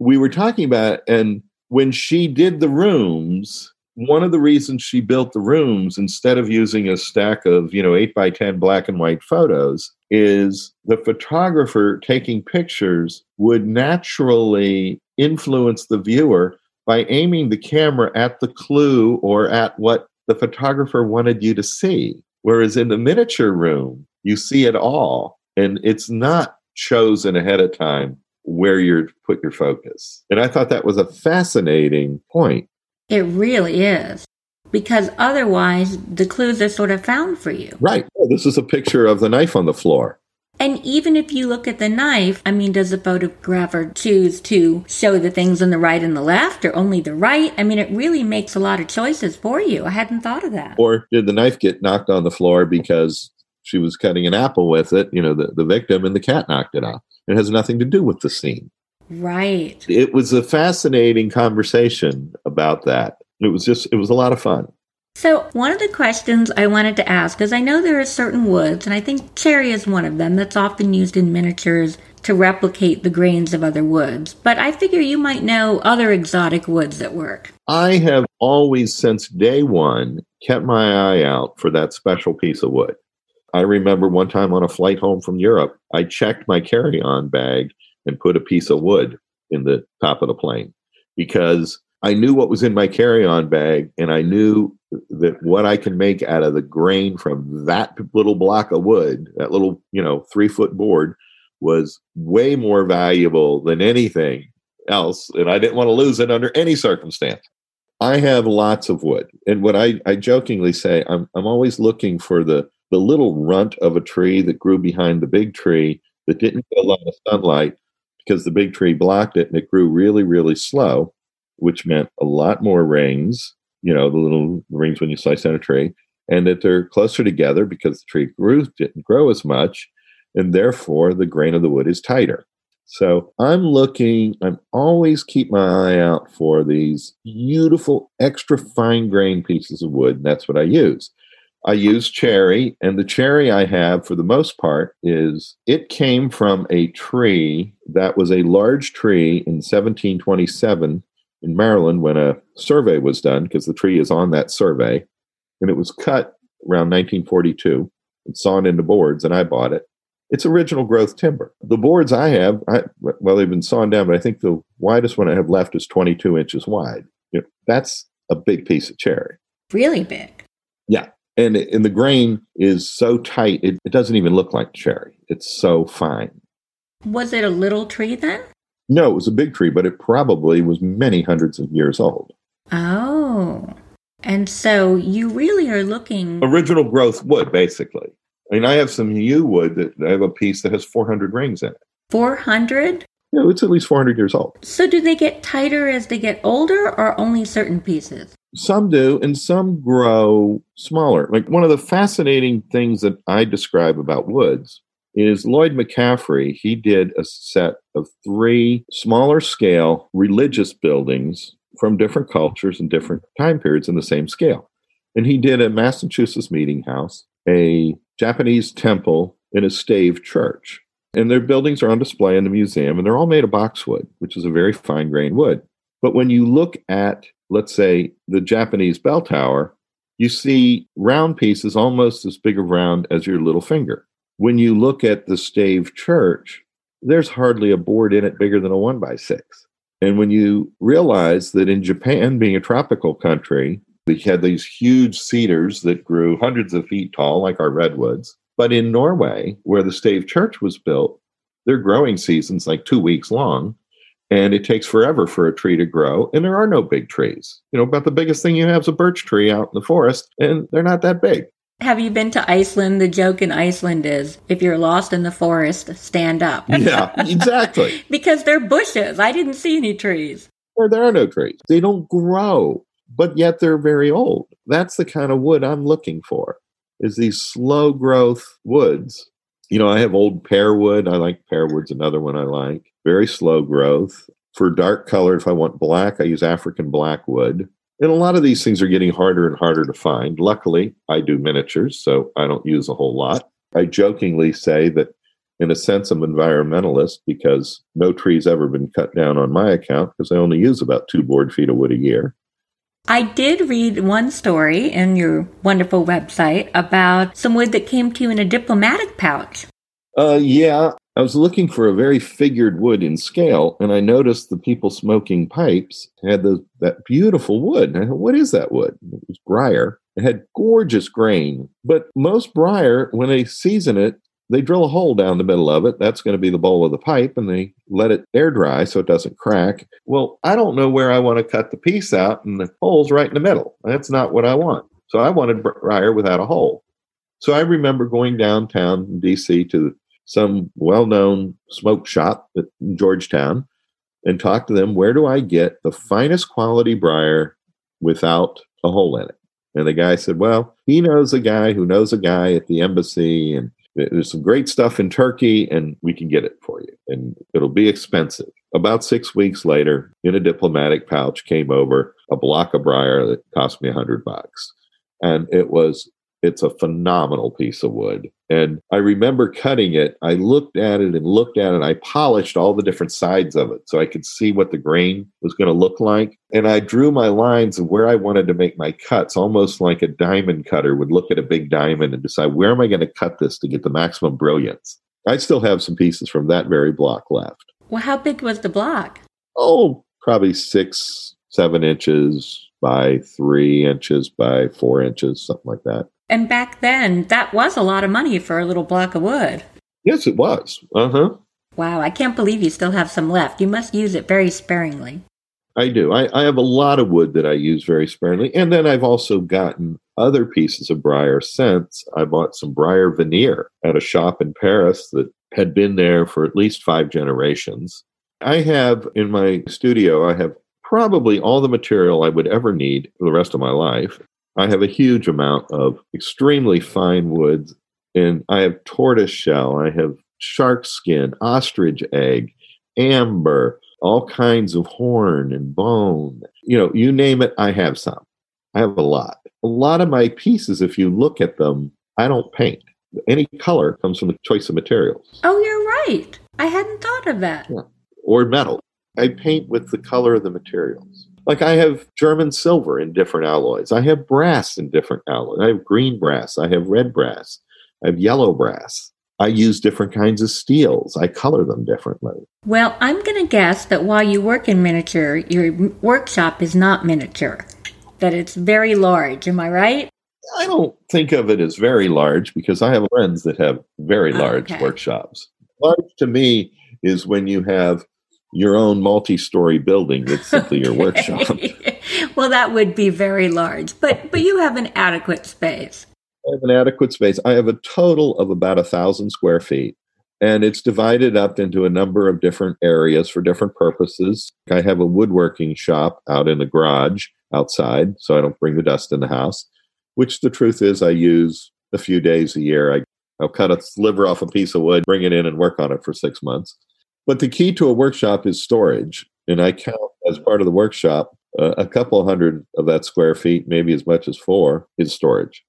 Speaker 2: We were talking about, and when she did the rooms, one of the reasons she built the rooms instead of using a stack of, you know, eight by 10 black and white photos is the photographer taking pictures would naturally influence the viewer by aiming the camera at the clue or at what the photographer wanted you to see. Whereas in the miniature room, you see it all. And it's not chosen ahead of time where you're put your focus. And I thought that was a fascinating point.
Speaker 1: It really is. Because otherwise, the clues are sort of found for you.
Speaker 2: Right. this is a picture of the knife on the floor.
Speaker 1: And even if you look at the knife, I mean, does the photographer choose to show the things on the right and the left or only the right? I mean, it really makes a lot of choices for you. I hadn't thought of that.
Speaker 2: Or did the knife get knocked on the floor because she was cutting an apple with it, you know, the, the victim, and the cat knocked it off. It has nothing to do with the scene.
Speaker 1: Right.
Speaker 2: It was a fascinating conversation about that. It was just, it was a lot of fun.
Speaker 1: So, one of the questions I wanted to ask is I know there are certain woods, and I think cherry is one of them that's often used in miniatures to replicate the grains of other woods, but I figure you might know other exotic woods that work.
Speaker 2: I have always, since day one, kept my eye out for that special piece of wood. I remember one time on a flight home from Europe, I checked my carry on bag and put a piece of wood in the top of the plane because I knew what was in my carry on bag and I knew that what I can make out of the grain from that little block of wood, that little, you know, three foot board was way more valuable than anything else. And I didn't want to lose it under any circumstance. I have lots of wood. And what I, I jokingly say, I'm, I'm always looking for the the little runt of a tree that grew behind the big tree that didn't get a lot of sunlight because the big tree blocked it and it grew really, really slow, which meant a lot more rings, you know, the little rings when you slice down a tree, and that they're closer together because the tree grew didn't grow as much, and therefore the grain of the wood is tighter. So I'm looking, I'm always keep my eye out for these beautiful, extra fine grain pieces of wood, and that's what I use. I use cherry, and the cherry I have for the most part is it came from a tree that was a large tree in 1727 in Maryland when a survey was done, because the tree is on that survey, and it was cut around 1942 and sawn into boards, and I bought it. It's original growth timber. The boards I have, I, well, they've been sawn down, but I think the widest one I have left is 22 inches wide. You know, that's a big piece of cherry.
Speaker 1: Really big.
Speaker 2: Yeah and and the grain is so tight it, it doesn't even look like cherry. It's so fine.
Speaker 1: Was it a little tree then?
Speaker 2: No it was a big tree but it probably was many hundreds of years old.
Speaker 1: Oh. And so you really are looking
Speaker 2: original growth wood basically. I mean i have some yew wood that i have a piece that has 400 rings in it.
Speaker 1: 400
Speaker 2: yeah, it's at least 400 years old.
Speaker 1: So, do they get tighter as they get older, or only certain pieces?
Speaker 2: Some do, and some grow smaller. Like one of the fascinating things that I describe about woods is Lloyd McCaffery. He did a set of three smaller scale religious buildings from different cultures and different time periods in the same scale. And he did a Massachusetts meeting house, a Japanese temple, and a stave church. And their buildings are on display in the museum, and they're all made of boxwood, which is a very fine grained wood. But when you look at, let's say, the Japanese bell tower, you see round pieces almost as big of round as your little finger. When you look at the stave church, there's hardly a board in it bigger than a one by six. And when you realize that in Japan, being a tropical country, we had these huge cedars that grew hundreds of feet tall, like our redwoods. But in Norway, where the stave church was built, their growing season's like two weeks long. And it takes forever for a tree to grow. And there are no big trees. You know, about the biggest thing you have is a birch tree out in the forest, and they're not that big.
Speaker 1: Have you been to Iceland? The joke in Iceland is if you're lost in the forest, stand up.
Speaker 2: yeah, exactly.
Speaker 1: because they're bushes. I didn't see any trees.
Speaker 2: Or there are no trees. They don't grow, but yet they're very old. That's the kind of wood I'm looking for. Is these slow growth woods. You know, I have old pear wood. I like pear wood's another one I like. Very slow growth. For dark color, if I want black, I use African black wood. And a lot of these things are getting harder and harder to find. Luckily, I do miniatures, so I don't use a whole lot. I jokingly say that, in a sense, I'm environmentalist because no tree's ever been cut down on my account because I only use about two board feet of wood a year.
Speaker 1: I did read one story in your wonderful website about some wood that came to you in a diplomatic pouch.
Speaker 2: Uh, yeah, I was looking for a very figured wood in scale, and I noticed the people smoking pipes had the, that beautiful wood. And I thought, what is that wood? It was briar. It had gorgeous grain, but most briar, when they season it, they drill a hole down the middle of it. That's going to be the bowl of the pipe, and they let it air dry so it doesn't crack. Well, I don't know where I want to cut the piece out, and the hole's right in the middle. That's not what I want. So I wanted briar without a hole. So I remember going downtown in DC to some well known smoke shop in Georgetown and talk to them where do I get the finest quality briar without a hole in it? And the guy said, Well, he knows a guy who knows a guy at the embassy, and there's some great stuff in Turkey, and we can get it for you. And it'll be expensive. About six weeks later, in a diplomatic pouch, came over a block of briar that cost me a hundred bucks. And it was it's a phenomenal piece of wood. And I remember cutting it. I looked at it and looked at it. I polished all the different sides of it so I could see what the grain was going to look like. And I drew my lines of where I wanted to make my cuts, almost like a diamond cutter would look at a big diamond and decide where am I going to cut this to get the maximum brilliance. I still have some pieces from that very block left.
Speaker 1: Well, how big was the block?
Speaker 2: Oh, probably six, seven inches by three inches by four inches, something like that.
Speaker 1: And back then, that was a lot of money for a little block of wood.
Speaker 2: Yes, it was. Uh huh.
Speaker 1: Wow, I can't believe you still have some left. You must use it very sparingly.
Speaker 2: I do. I, I have a lot of wood that I use very sparingly. And then I've also gotten other pieces of briar since. I bought some briar veneer at a shop in Paris that had been there for at least five generations. I have in my studio, I have probably all the material I would ever need for the rest of my life. I have a huge amount of extremely fine woods, and I have tortoise shell, I have shark skin, ostrich egg, amber, all kinds of horn and bone. You know, you name it, I have some. I have a lot. A lot of my pieces, if you look at them, I don't paint. Any color comes from the choice of materials.
Speaker 1: Oh, you're right. I hadn't thought of that.
Speaker 2: Yeah. Or metal. I paint with the color of the materials. Like I have German silver in different alloys. I have brass in different alloys. I have green brass. I have red brass. I have yellow brass. I use different kinds of steels. I color them differently.
Speaker 1: Well, I'm going to guess that while you work in miniature, your workshop is not miniature, that it's very large. Am I right?
Speaker 2: I don't think of it as very large because I have friends that have very large okay. workshops. Large to me is when you have your own multi-story building that's simply your workshop.
Speaker 1: well, that would be very large, but but you have an adequate space.
Speaker 2: I have an adequate space. I have a total of about a thousand square feet, and it's divided up into a number of different areas for different purposes. I have a woodworking shop out in the garage outside, so I don't bring the dust in the house. Which the truth is, I use a few days a year. I, I'll cut a sliver off a piece of wood, bring it in, and work on it for six months. But the key to a workshop is storage. And I count as part of the workshop uh, a couple hundred of that square feet, maybe as much as four, is storage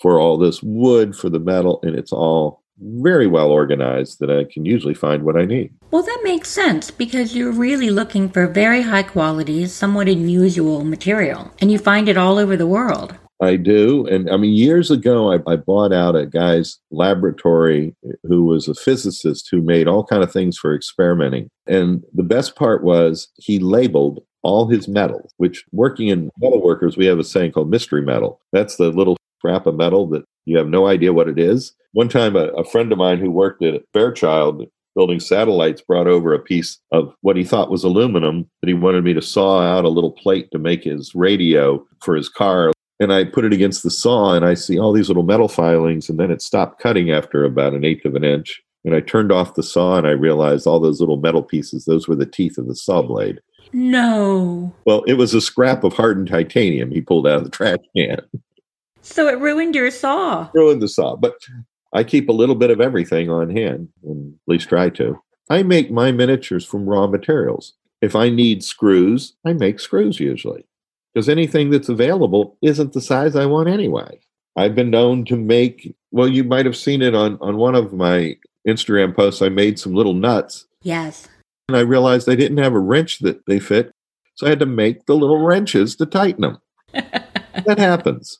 Speaker 2: for all this wood, for the metal, and it's all very well organized that I can usually find what I need.
Speaker 1: Well, that makes sense because you're really looking for very high quality, somewhat unusual material, and you find it all over the world.
Speaker 2: I do. And I mean, years ago, I, I, bought out a guy's laboratory who was a physicist who made all kind of things for experimenting. And the best part was he labeled all his metals, which working in metal workers, we have a saying called mystery metal. That's the little scrap of metal that you have no idea what it is. One time, a, a friend of mine who worked at Fairchild building satellites brought over a piece of what he thought was aluminum that he wanted me to saw out a little plate to make his radio for his car and I put it against the saw and I see all these little metal filings and then it stopped cutting after about an eighth of an inch. And I turned off the saw and I realized all those little metal pieces, those were the teeth of the saw blade.
Speaker 1: No.
Speaker 2: Well, it was a scrap of hardened titanium he pulled out of the trash can.
Speaker 1: So it ruined your saw.
Speaker 2: Ruined the saw. But I keep a little bit of everything on hand, and at least try to. I make my miniatures from raw materials. If I need screws, I make screws usually because anything that's available isn't the size I want anyway. I've been known to make, well, you might have seen it on, on one of my Instagram posts. I made some little nuts.
Speaker 1: Yes.
Speaker 2: And I realized I didn't have a wrench that they fit. So I had to make the little wrenches to tighten them. that happens.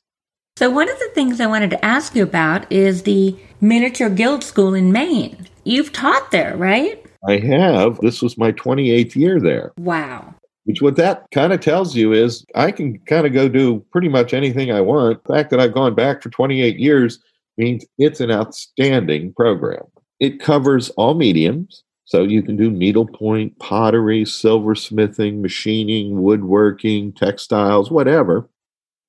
Speaker 1: So, one of the things I wanted to ask you about is the Miniature Guild School in Maine. You've taught there, right?
Speaker 2: I have. This was my 28th year there.
Speaker 1: Wow.
Speaker 2: Which what that kind of tells you is I can kind of go do pretty much anything I want. The fact that I've gone back for 28 years means it's an outstanding program. It covers all mediums. So you can do needlepoint, pottery, silversmithing, machining, woodworking, textiles, whatever.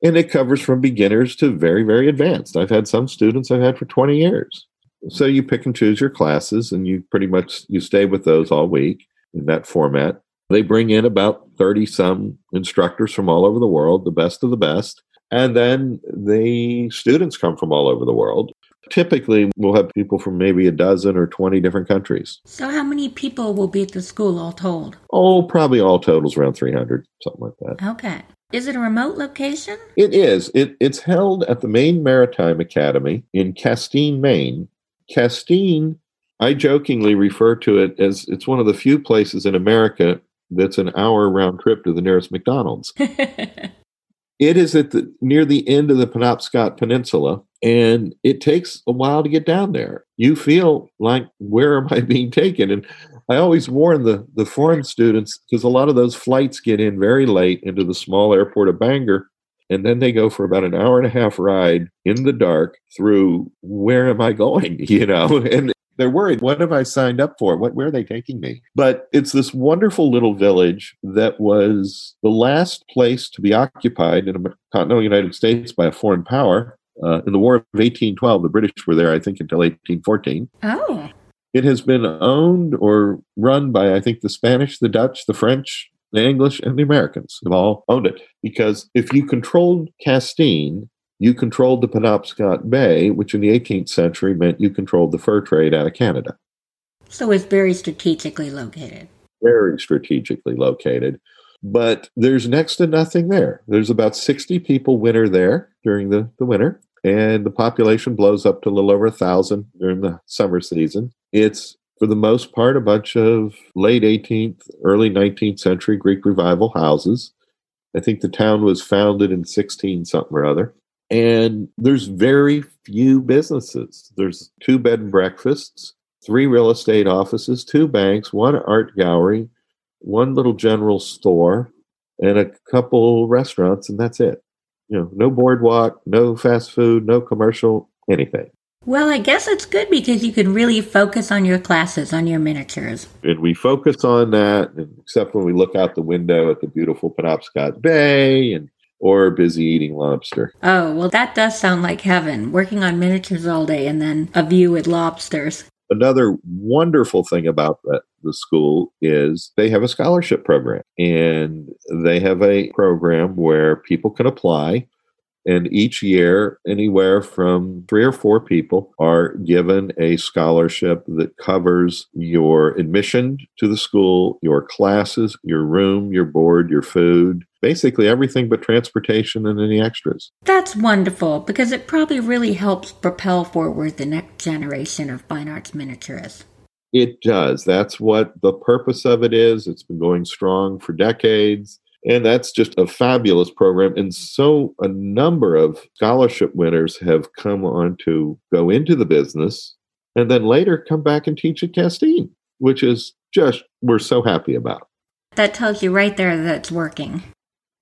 Speaker 2: And it covers from beginners to very, very advanced. I've had some students I've had for 20 years. So you pick and choose your classes and you pretty much you stay with those all week in that format. They bring in about 30 some instructors from all over the world, the best of the best. And then the students come from all over the world. Typically, we'll have people from maybe a dozen or 20 different countries.
Speaker 1: So, how many people will be at the school all told?
Speaker 2: Oh, probably all totals around 300, something like that.
Speaker 1: Okay. Is it a remote location?
Speaker 2: It is. It, it's held at the Maine Maritime Academy in Castine, Maine. Castine, I jokingly refer to it as it's one of the few places in America that's an hour round trip to the nearest McDonald's. it is at the near the end of the Penobscot Peninsula, and it takes a while to get down there. You feel like, where am I being taken? And I always warn the, the foreign students because a lot of those flights get in very late into the small airport of Bangor. And then they go for about an hour and a half ride in the dark through where am I going? You know, and they're worried. What have I signed up for? What, where are they taking me? But it's this wonderful little village that was the last place to be occupied in the continental United States by a foreign power. Uh, in the War of 1812, the British were there, I think, until 1814.
Speaker 1: Oh.
Speaker 2: It has been owned or run by, I think, the Spanish, the Dutch, the French, the English, and the Americans have all owned it. Because if you controlled Castine, you controlled the Penobscot Bay, which in the 18th century meant you controlled the fur trade out of Canada.
Speaker 1: So it's very strategically located.
Speaker 2: Very strategically located. But there's next to nothing there. There's about 60 people winter there during the, the winter, and the population blows up to a little over a thousand during the summer season. It's for the most part a bunch of late 18th, early 19th century Greek revival houses. I think the town was founded in 16 something or other. And there's very few businesses. There's two bed and breakfasts, three real estate offices, two banks, one art gallery, one little general store, and a couple restaurants, and that's it. You know, no boardwalk, no fast food, no commercial, anything.
Speaker 1: Well, I guess it's good because you can really focus on your classes, on your miniatures.
Speaker 2: And we focus on that, except when we look out the window at the beautiful Penobscot Bay and or busy eating lobster.
Speaker 1: Oh, well, that does sound like heaven, working on miniatures all day and then a view with lobsters.
Speaker 2: Another wonderful thing about the, the school is they have a scholarship program and they have a program where people can apply and each year, anywhere from three or four people are given a scholarship that covers your admission to the school, your classes, your room, your board, your food, basically everything but transportation and any extras.
Speaker 1: That's wonderful because it probably really helps propel forward the next generation of fine arts miniaturists.
Speaker 2: It does. That's what the purpose of it is. It's been going strong for decades And that's just a fabulous program. And so a number of scholarship winners have come on to go into the business and then later come back and teach at Castine, which is just, we're so happy about.
Speaker 1: That tells you right there that it's working.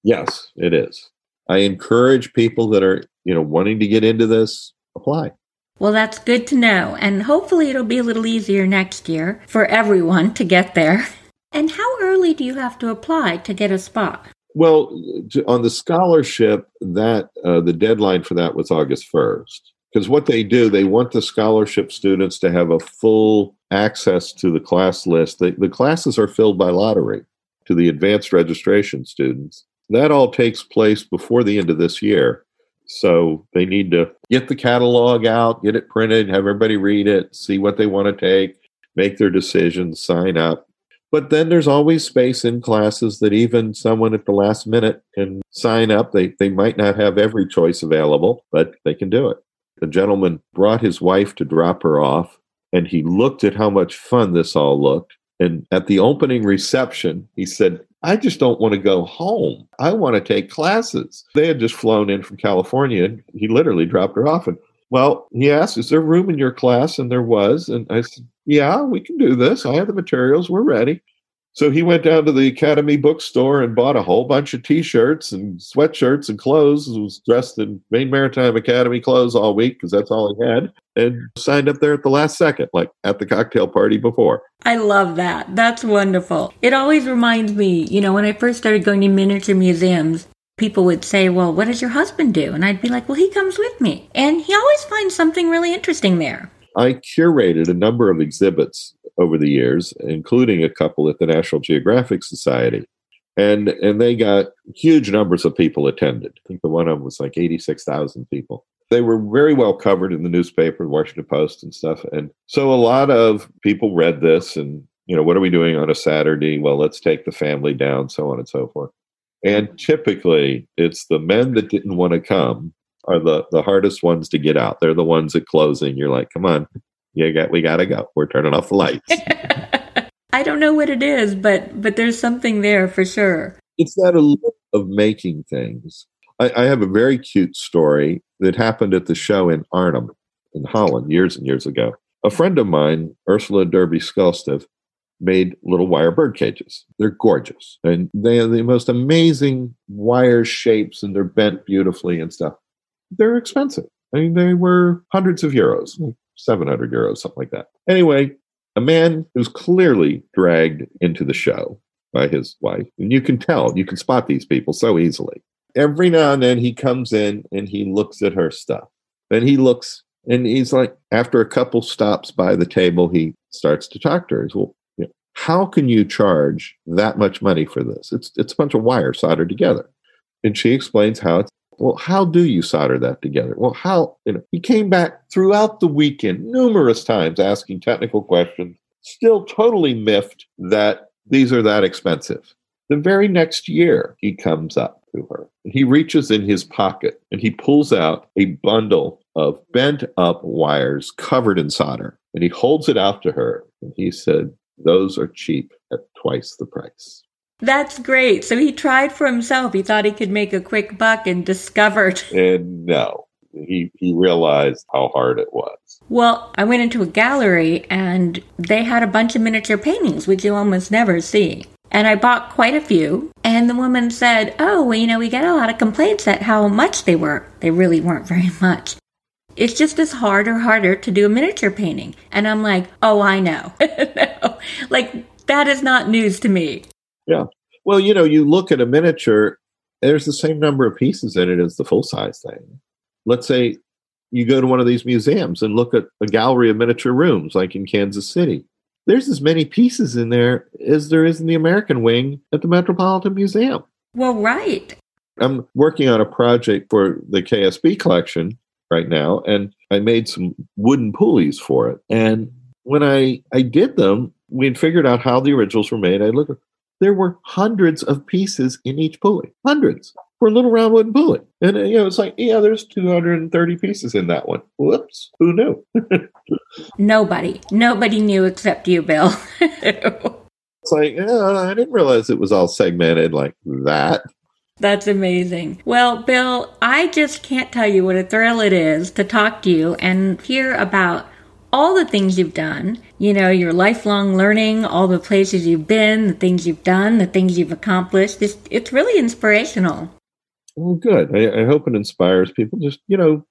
Speaker 2: Yes, it is. I encourage people that are, you know, wanting to get into this, apply.
Speaker 1: Well, that's good to know. And hopefully it'll be a little easier next year for everyone to get there. And how early do you have to apply to get a spot?
Speaker 2: Well, on the scholarship, that uh, the deadline for that was August 1st. Because what they do, they want the scholarship students to have a full access to the class list. The, the classes are filled by lottery to the advanced registration students. That all takes place before the end of this year. So they need to get the catalog out, get it printed, have everybody read it, see what they want to take, make their decisions, sign up. But then there's always space in classes that even someone at the last minute can sign up. They, they might not have every choice available, but they can do it. The gentleman brought his wife to drop her off, and he looked at how much fun this all looked. And at the opening reception, he said, I just don't want to go home. I want to take classes. They had just flown in from California and he literally dropped her off. And well, he asked, Is there room in your class? And there was. And I said, Yeah, we can do this. I have the materials. We're ready. So he went down to the Academy bookstore and bought a whole bunch of T-shirts and sweatshirts and clothes. He was dressed in Maine Maritime Academy clothes all week because that's all he had, and signed up there at the last second, like at the cocktail party before.
Speaker 1: I love that. That's wonderful. It always reminds me, you know, when I first started going to miniature museums, people would say, Well, what does your husband do? And I'd be like, Well, he comes with me. And he always finds something really interesting there.
Speaker 2: I curated a number of exhibits over the years, including a couple at the National Geographic Society. And, and they got huge numbers of people attended. I think the one of them was like 86,000 people. They were very well covered in the newspaper, the Washington Post and stuff. And so a lot of people read this and, you know, what are we doing on a Saturday? Well, let's take the family down, so on and so forth. And typically it's the men that didn't want to come are the, the hardest ones to get out. They're the ones at closing. You're like, come on, you got we gotta go. We're turning off the lights.
Speaker 1: I don't know what it is, but but there's something there for sure.
Speaker 2: It's that allure of making things. I, I have a very cute story that happened at the show in Arnhem, in Holland, years and years ago. A friend of mine, Ursula Derby Skulstev, made little wire bird cages. They're gorgeous. And they have the most amazing wire shapes and they're bent beautifully and stuff. They're expensive. I mean, they were hundreds of euros, 700 euros, something like that. Anyway, a man who's clearly dragged into the show by his wife. And you can tell, you can spot these people so easily. Every now and then he comes in and he looks at her stuff. And he looks and he's like, after a couple stops by the table, he starts to talk to her. He's, well, you know, how can you charge that much money for this? It's it's a bunch of wire soldered together. And she explains how it's well, how do you solder that together? Well, how, you know, he came back throughout the weekend numerous times asking technical questions, still totally miffed that these are that expensive. The very next year, he comes up to her and he reaches in his pocket and he pulls out a bundle of bent up wires covered in solder and he holds it out to her and he said, Those are cheap at twice the price.
Speaker 1: That's great. So he tried for himself. He thought he could make a quick buck and discovered.
Speaker 2: And no, he, he realized how hard it was.
Speaker 1: Well, I went into a gallery and they had a bunch of miniature paintings, which you almost never see. And I bought quite a few. And the woman said, Oh, well, you know, we get a lot of complaints at how much they were. They really weren't very much. It's just as hard or harder to do a miniature painting. And I'm like, Oh, I know. no. Like, that is not news to me.
Speaker 2: Yeah. Well, you know, you look at a miniature, there's the same number of pieces in it as the full size thing. Let's say you go to one of these museums and look at a gallery of miniature rooms, like in Kansas City. There's as many pieces in there as there is in the American wing at the Metropolitan Museum.
Speaker 1: Well, right.
Speaker 2: I'm working on a project for the KSB collection right now, and I made some wooden pulleys for it. And when I, I did them, we had figured out how the originals were made. I look there were hundreds of pieces in each pulley, hundreds for a little round wooden pulley. And, uh, you know, it's like, yeah, there's 230 pieces in that one. Whoops, who knew?
Speaker 1: nobody, nobody knew except you, Bill.
Speaker 2: It's like, oh, I didn't realize it was all segmented like that.
Speaker 1: That's amazing. Well, Bill, I just can't tell you what a thrill it is to talk to you and hear about all the things you've done, you know, your lifelong learning, all the places you've been, the things you've done, the things you've accomplished. It's, it's really inspirational.
Speaker 2: Well, good. I, I hope it inspires people. Just, you know,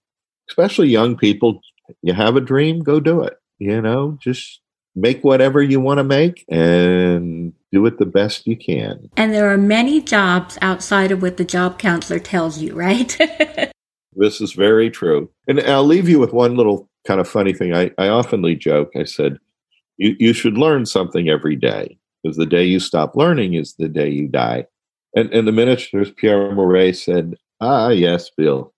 Speaker 2: especially young people, you have a dream, go do it. You know, just make whatever you want to make and do it the best you can.
Speaker 1: And there are many jobs outside of what the job counselor tells you, right?
Speaker 2: this is very true. And I'll leave you with one little kind of funny thing. I, I oftenly joke, I said, you, you should learn something every day because the day you stop learning is the day you die. And, and the ministers, Pierre Moret, said, Ah, yes, Bill.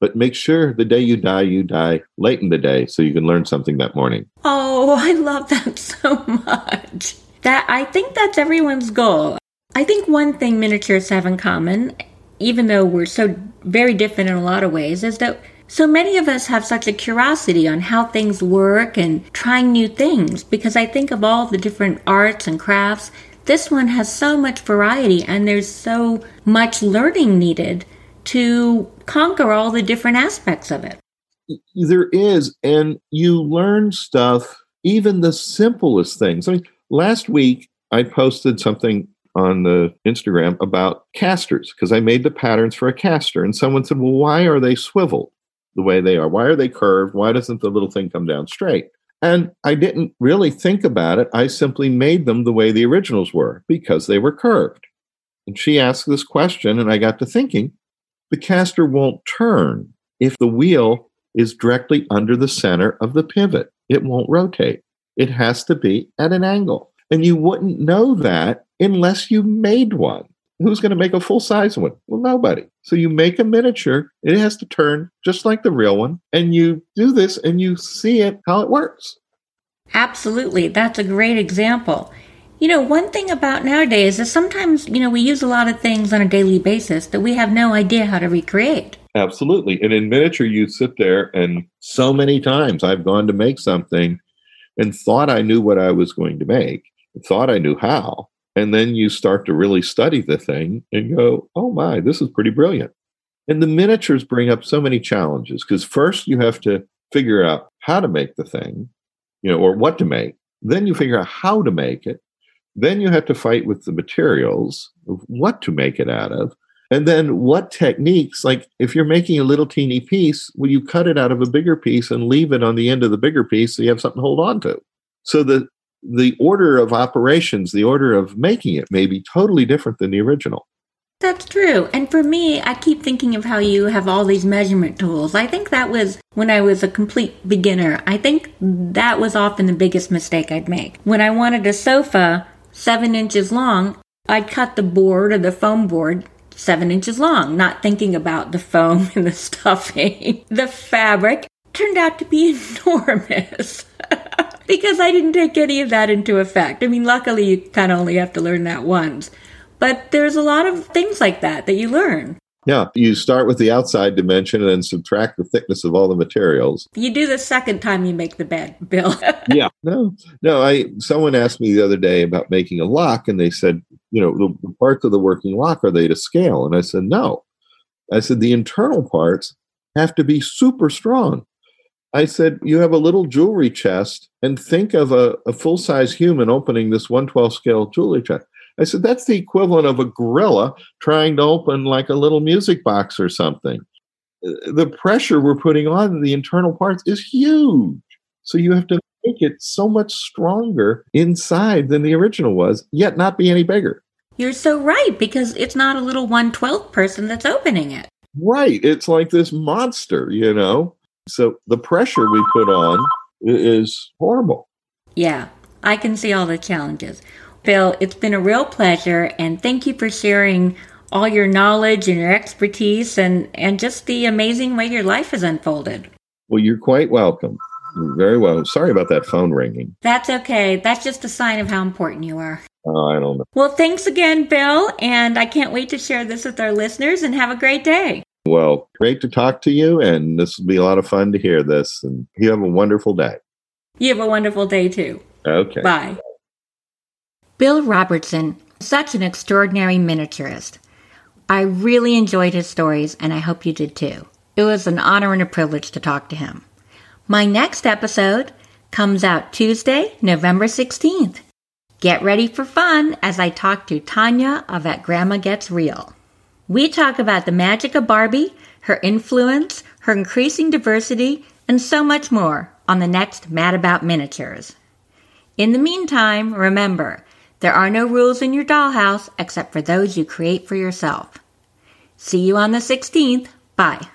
Speaker 2: But make sure the day you die, you die late in the day so you can learn something that morning.
Speaker 1: Oh, I love that so much. That I think that's everyone's goal. I think one thing miniatures have in common, even though we're so very different in a lot of ways, is that so many of us have such a curiosity on how things work and trying new things because I think of all the different arts and crafts. This one has so much variety and there's so much learning needed to conquer all the different aspects of it.
Speaker 2: There is, and you learn stuff, even the simplest things. I mean, last week I posted something on the Instagram about casters because I made the patterns for a caster, and someone said, "Well, why are they swiveled?" The way they are? Why are they curved? Why doesn't the little thing come down straight? And I didn't really think about it. I simply made them the way the originals were because they were curved. And she asked this question, and I got to thinking the caster won't turn if the wheel is directly under the center of the pivot. It won't rotate. It has to be at an angle. And you wouldn't know that unless you made one. Who's going to make a full size one? Well, nobody. So you make a miniature, it has to turn just like the real one, and you do this and you see it how it works.
Speaker 1: Absolutely. That's a great example. You know, one thing about nowadays is sometimes, you know, we use a lot of things on a daily basis that we have no idea how to recreate.
Speaker 2: Absolutely. And in miniature, you sit there, and so many times I've gone to make something and thought I knew what I was going to make, thought I knew how, and then you start to really study the thing and go, oh my, this is pretty brilliant. And the miniatures bring up so many challenges because first you have to figure out how to make the thing, you know, or what to make. Then you figure out how to make it. Then you have to fight with the materials of what to make it out of. And then what techniques, like if you're making a little teeny piece, will you cut it out of a bigger piece and leave it on the end of the bigger piece so you have something to hold on to? So the the order of operations, the order of making it may be totally different than the original.
Speaker 1: That's true. And for me, I keep thinking of how you have all these measurement tools. I think that was when I was a complete beginner. I think that was often the biggest mistake I'd make. When I wanted a sofa seven inches long, I'd cut the board or the foam board seven inches long, not thinking about the foam and the stuffing. the fabric turned out to be enormous because I didn't take any of that into effect. I mean, luckily, you kind of only have to learn that once. But there's a lot of things like that that you learn.
Speaker 2: Yeah, you start with the outside dimension and then subtract the thickness of all the materials.
Speaker 1: You do the second time you make the bed, Bill.
Speaker 2: yeah. No, no. I someone asked me the other day about making a lock, and they said, you know, the, the parts of the working lock are they to scale? And I said, no. I said the internal parts have to be super strong. I said, You have a little jewelry chest, and think of a, a full size human opening this 112 scale jewelry chest. I said, That's the equivalent of a gorilla trying to open like a little music box or something. Uh, the pressure we're putting on the internal parts is huge. So you have to make it so much stronger inside than the original was, yet not be any bigger.
Speaker 1: You're so right, because it's not a little 112 person that's opening it.
Speaker 2: Right. It's like this monster, you know? So the pressure we put on is horrible.
Speaker 1: Yeah, I can see all the challenges. Bill, it's been a real pleasure, and thank you for sharing all your knowledge and your expertise and, and just the amazing way your life has unfolded.
Speaker 2: Well, you're quite welcome. You're very well. Sorry about that phone ringing.
Speaker 1: That's okay. That's just a sign of how important you are.
Speaker 2: Oh, I don't know.
Speaker 1: Well, thanks again, Bill, and I can't wait to share this with our listeners and have a great day.
Speaker 2: Well, great to talk to you, and this will be a lot of fun to hear this. And you have a wonderful day.
Speaker 1: You have a wonderful day too.
Speaker 2: Okay.
Speaker 1: Bye. Bill Robertson, such an extraordinary miniaturist. I really enjoyed his stories, and I hope you did too. It was an honor and a privilege to talk to him. My next episode comes out Tuesday, November 16th. Get ready for fun as I talk to Tanya of At Grandma Gets Real. We talk about the magic of Barbie, her influence, her increasing diversity, and so much more on the next Mad About Miniatures. In the meantime, remember, there are no rules in your dollhouse except for those you create for yourself. See you on the 16th. Bye.